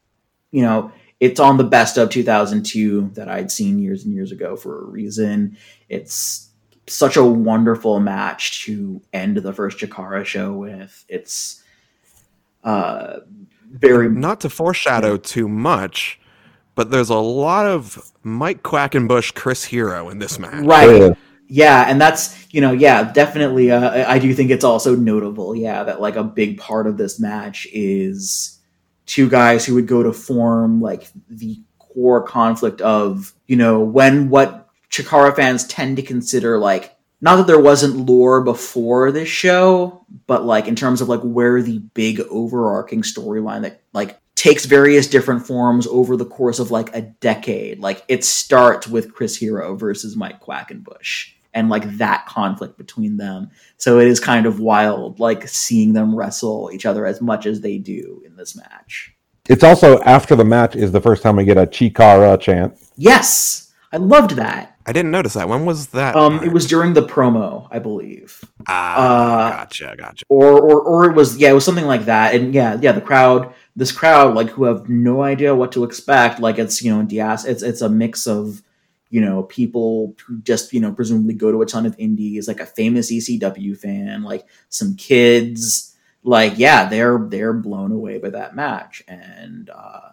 you know, it's on the best of 2002 that I'd seen years and years ago for a reason. It's such a wonderful match to end the first Chikara show with. It's uh very Not to foreshadow too much, but there's a lot of Mike Quackenbush, Chris Hero in this match. right. Yeah. Yeah, and that's you know, yeah, definitely. Uh, I- I do think it's also notable, yeah, that like a big part of this match is two guys who would go to form like the core conflict of you know when what Chikara fans tend to consider like not that there wasn't lore before this show, but like in terms of like where the big overarching storyline that like takes various different forms over the course of like a decade. Like it starts with Chris Hero versus Mike Quackenbush and like that conflict between them. So it is kind of wild, like seeing them wrestle each other as much as they do in this match. It's also after the match is the first time we get a Chikara chant. Yes, I loved that. I didn't notice that. When was that? Um, part? it was during the promo, I believe. Ah, uh, gotcha, gotcha. or or or it was yeah, it was something like that. And yeah, yeah, the crowd, this crowd, like who have no idea what to expect. Like it's you know, it's it's a mix of you know people who just you know presumably go to a ton of indies, like a famous ECW fan, like some kids. Like yeah, they're they're blown away by that match, and uh,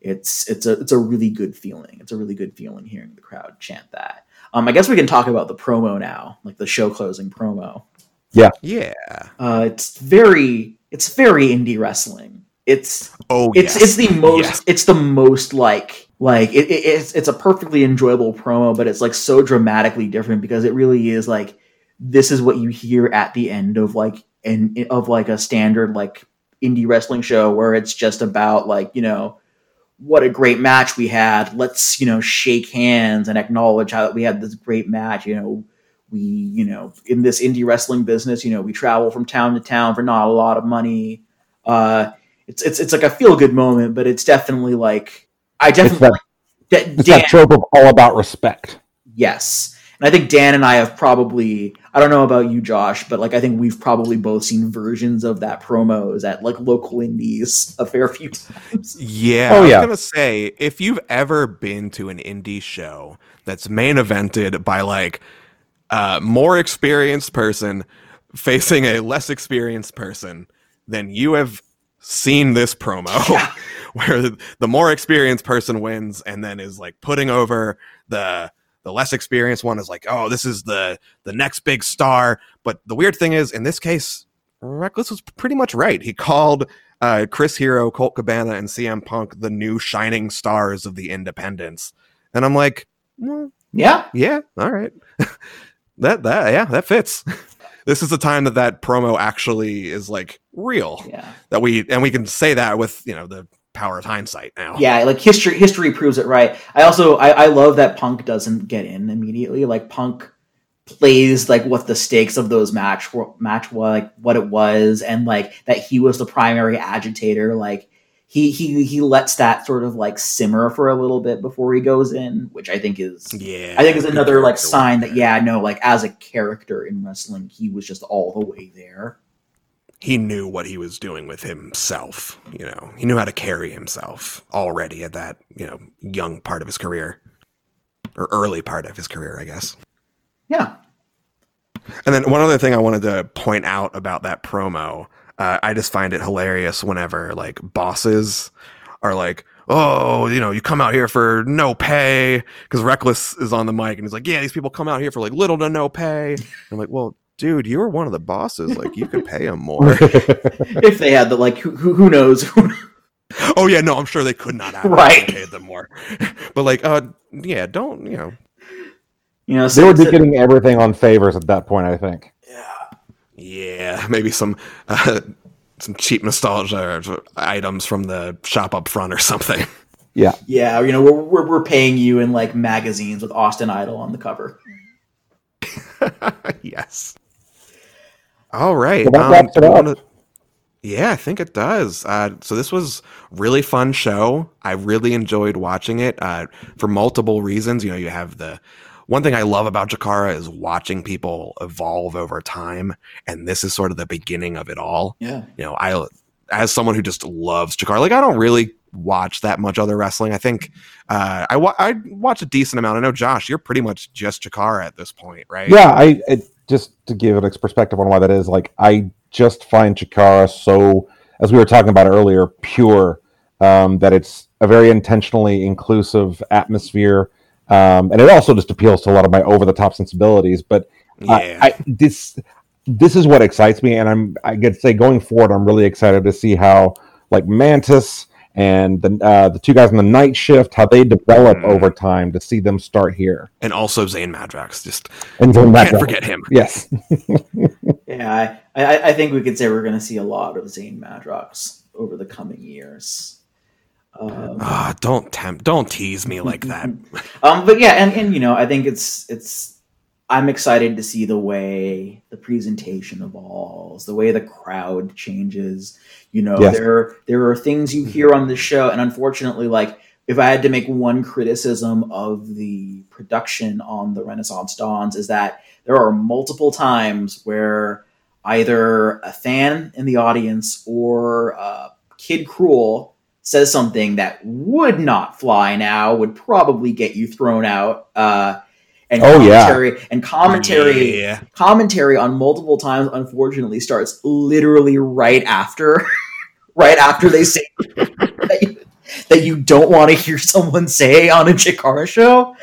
it's it's a it's a really good feeling. It's a really good feeling hearing the crowd chant that. Um, I guess we can talk about the promo now, like the show closing promo. Yeah. Yeah. Uh, it's very it's very indie wrestling. It's Oh, it's yes. it's the most Yes. it's the most like like it, it, it's it's a perfectly enjoyable promo, but it's like so dramatically different because it really is like this is what you hear at the end of like an of like a standard like indie wrestling show where it's just about like you know what a great match we had. Let's you know shake hands and acknowledge how that we had this great match. You know we you know in this indie wrestling business you know we travel from town to town for not a lot of money. Uh it's it's, it's like a feel good moment but it's definitely like i It's definitely that, like, Da- it's Dan, that trope of all about respect. yes. And i think dan and i have probably i don't know about you josh but like i think we've probably both seen versions of that promos at like local indies a fair few times Yeah. Oh, yeah. I was gonna say if you've ever been to an indie show that's main evented by like a more experienced person facing a less experienced person, then you have seen this promo where the, the more experienced person wins and then is like putting over the the less experienced one is like, oh, this is the the next big star. But the weird thing is, in this case, Reckless was pretty much right. He called uh, Chris Hero, Colt Cabana, and CM Punk the new shining stars of the independents. And I'm like, well, yeah yeah, all right. that that yeah, that fits. this is the time that that promo actually is like real. yeah That we and we can say that with you know the power of hindsight now. yeah like history history proves it right i also I, I love that punk doesn't get in immediately like punk plays like what the stakes of those match were- match was like what it was and like that he was the primary agitator like he he he lets that sort of like simmer for a little bit before he goes in, which I think is Yeah. I think is another like sign that yeah, no, like as a character in wrestling, he was just all the way there. He knew what he was doing with himself. You know, he knew how to carry himself already at that you know young part of his career, or early part of his career, I guess. Yeah. And then one other thing I wanted to point out about that promo, uh, I just find it hilarious whenever like bosses are like, "Oh, you know, you come out here for no pay," because Reckless is on the mic and he's like, "Yeah, these people come out here for like little to no pay." And I'm like, "Well, dude, you were one of the bosses. Like, you could pay them more." if they had the like who who, who knows oh yeah, no, I'm sure they could not have Right. paid them more. but like, uh, yeah, don't you know? you know they so, would be so- getting everything on favors at that point. I think. Yeah. Yeah, maybe some uh, some cheap nostalgia items from the shop up front or something. Yeah. yeah, you know, we're, we're we're paying you in like magazines with Austin Idol on the cover. yes. All right. Well, that um, wraps it up. wanna- Yeah, I think it does. Uh, so this was really fun show. I really enjoyed watching it uh, for multiple reasons. You know, you have the one thing I love about Chikara is watching people evolve over time, and this is sort of the beginning of it all. Yeah. you know, I as someone who just loves Chikara, like I don't really watch that much other wrestling. I think uh, I wa- I watch a decent amount. I know Josh, you're pretty much just Chikara at this point, right? Yeah, I it, just to give it a perspective on why that is. Like, I just find Chikara so, as we were talking about earlier, pure. Um, that it's a very intentionally inclusive atmosphere, um, and it also just appeals to a lot of my over-the-top sensibilities. But yeah. I, I, this this is what excites me, and I'm I could say going forward, I'm really excited to see how like Mantis and the uh, the two guys on the night shift how they develop Mhm. over time to see them start here. and also Zane Madrox. Just And then that can't forget him. Yes. Yeah, I, I, I think we could say we're going to see a lot of Zane Madrox over the coming years. Um, Ah, don't tempt, don't tease me like that. um, but yeah, and, and you know, I think it's it's. I'm excited to see the way the presentation evolves, the way the crowd changes. You know, Yes. there there are things you hear on the show, and unfortunately, like if I had to make one criticism of the production on the Renaissance Dawns, is that there are multiple times where either a fan in the audience or uh, Kid Cruel says something that would not fly now, would probably get you thrown out. Uh, and Oh, yeah. commentary and commentary Yeah. commentary on multiple times unfortunately starts literally right after right after they say that you, that you don't want to hear someone say on a Chikara show.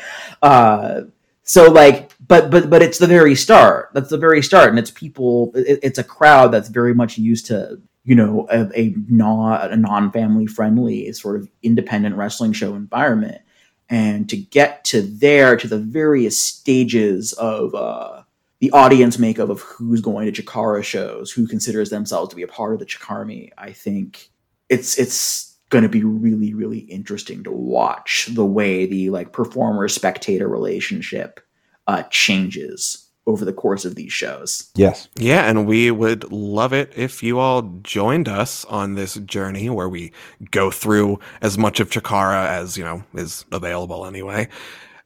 Uh, so like, but but but it's the very start. That's the very start, and it's people. It, it's a crowd that's very much used to you know a, a non a non family friendly sort of independent wrestling show environment, and to get to there to the various stages of. Uh, the audience makeup of who's going to Chikara shows, who considers themselves to be a part of the Chikarmy, I think it's it's going to be really really interesting to watch the way the like performer spectator relationship uh, changes over the course of these shows. Yes. Yeah, and we would love it if you all joined us on this journey where we go through as much of Chikara as, you know, is available anyway.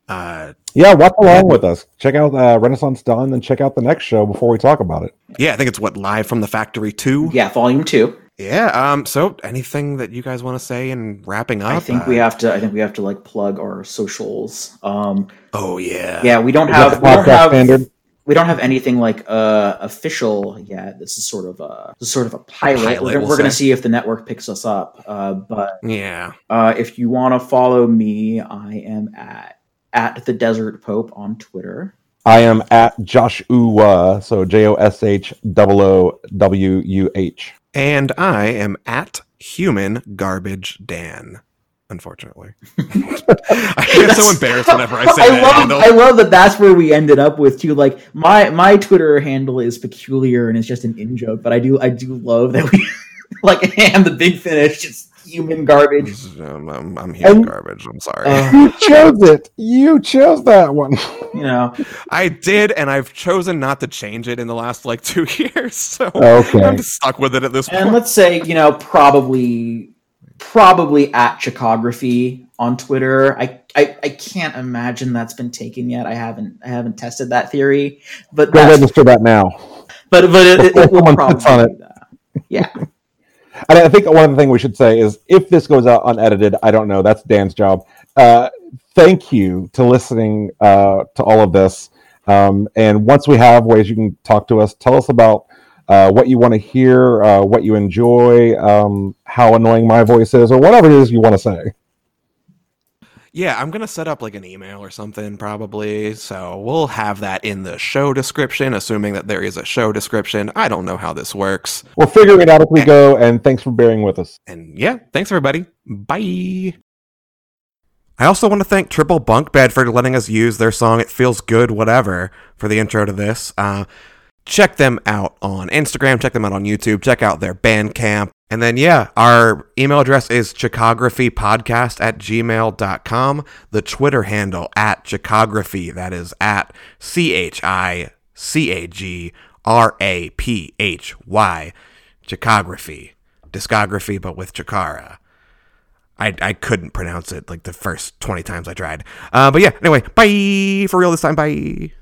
Uh, Yeah, watch along with us. Check out uh, Renaissance Dawn, then check out the next show before we talk about it. yeah, I think it's what live from the factory 2. Yeah, volume two. Yeah. Um. So, anything that you guys want to say in wrapping up? I think Uh, we have to. I think we have to like plug our socials. Um, Oh yeah. yeah, we don't have. the We don't podcast have. standard? We don't have anything like uh, official yet. This is sort of a this is sort of a pilot. pilot, we're we'll we're going to see if the network picks us up. Uh, but Yeah. uh, if you want to follow me, I am at at the Desert Pope on Twitter. I am at Joshua, so J O S H O O W U H. And I am at human garbage Dan. Unfortunately, I get so embarrassed whenever I say I that love, handle. I love that that's where we ended up with too. Like my my Twitter handle is peculiar and it's just an in joke, but I do I do love that we like and the big finish just human garbage. Um, I'm, I'm human And- garbage. I'm sorry. Uh, You chose it. You chose that one. you know, I did, and I've chosen not to change it in the last like two years. So Okay. I'm stuck with it at this and point. let's say you know probably probably at Chikography on Twitter. I, I I can't imagine that's been taken yet. I haven't I haven't tested that theory, but Go register that now. but but it, it, it will probably on that. Yeah, And I think one of the things we should say is if this goes out unedited, I don't know. That's Dan's job. Uh, thank you to listening uh, to all of this. Um, and once we have ways you can talk to us, tell us about uh, what you want to hear, uh, what you enjoy, um, how annoying my voice is, or whatever it is you want to say. Yeah, I'm gonna set up like an email or something probably. So we'll have that in the show description, assuming that there is a show description. I don't know how this works. We'll figure it out as we go. And thanks for bearing with us. And yeah, thanks everybody. Bye. I also want to thank Triple Bunk Bed for letting us use their song It Feels Good Whatever for the intro to this. Uh, check them out on Instagram, check them out on YouTube, check out their Bandcamp. And then, yeah, our email address is chikographypodcast at gmail.com. The Twitter handle at chikography, that is at C H I C A G R A P H Y, chikography. Discography, but with Chikara. I, I couldn't pronounce it like the first 20 times I tried. Uh, but yeah, anyway, bye for real this time. Bye.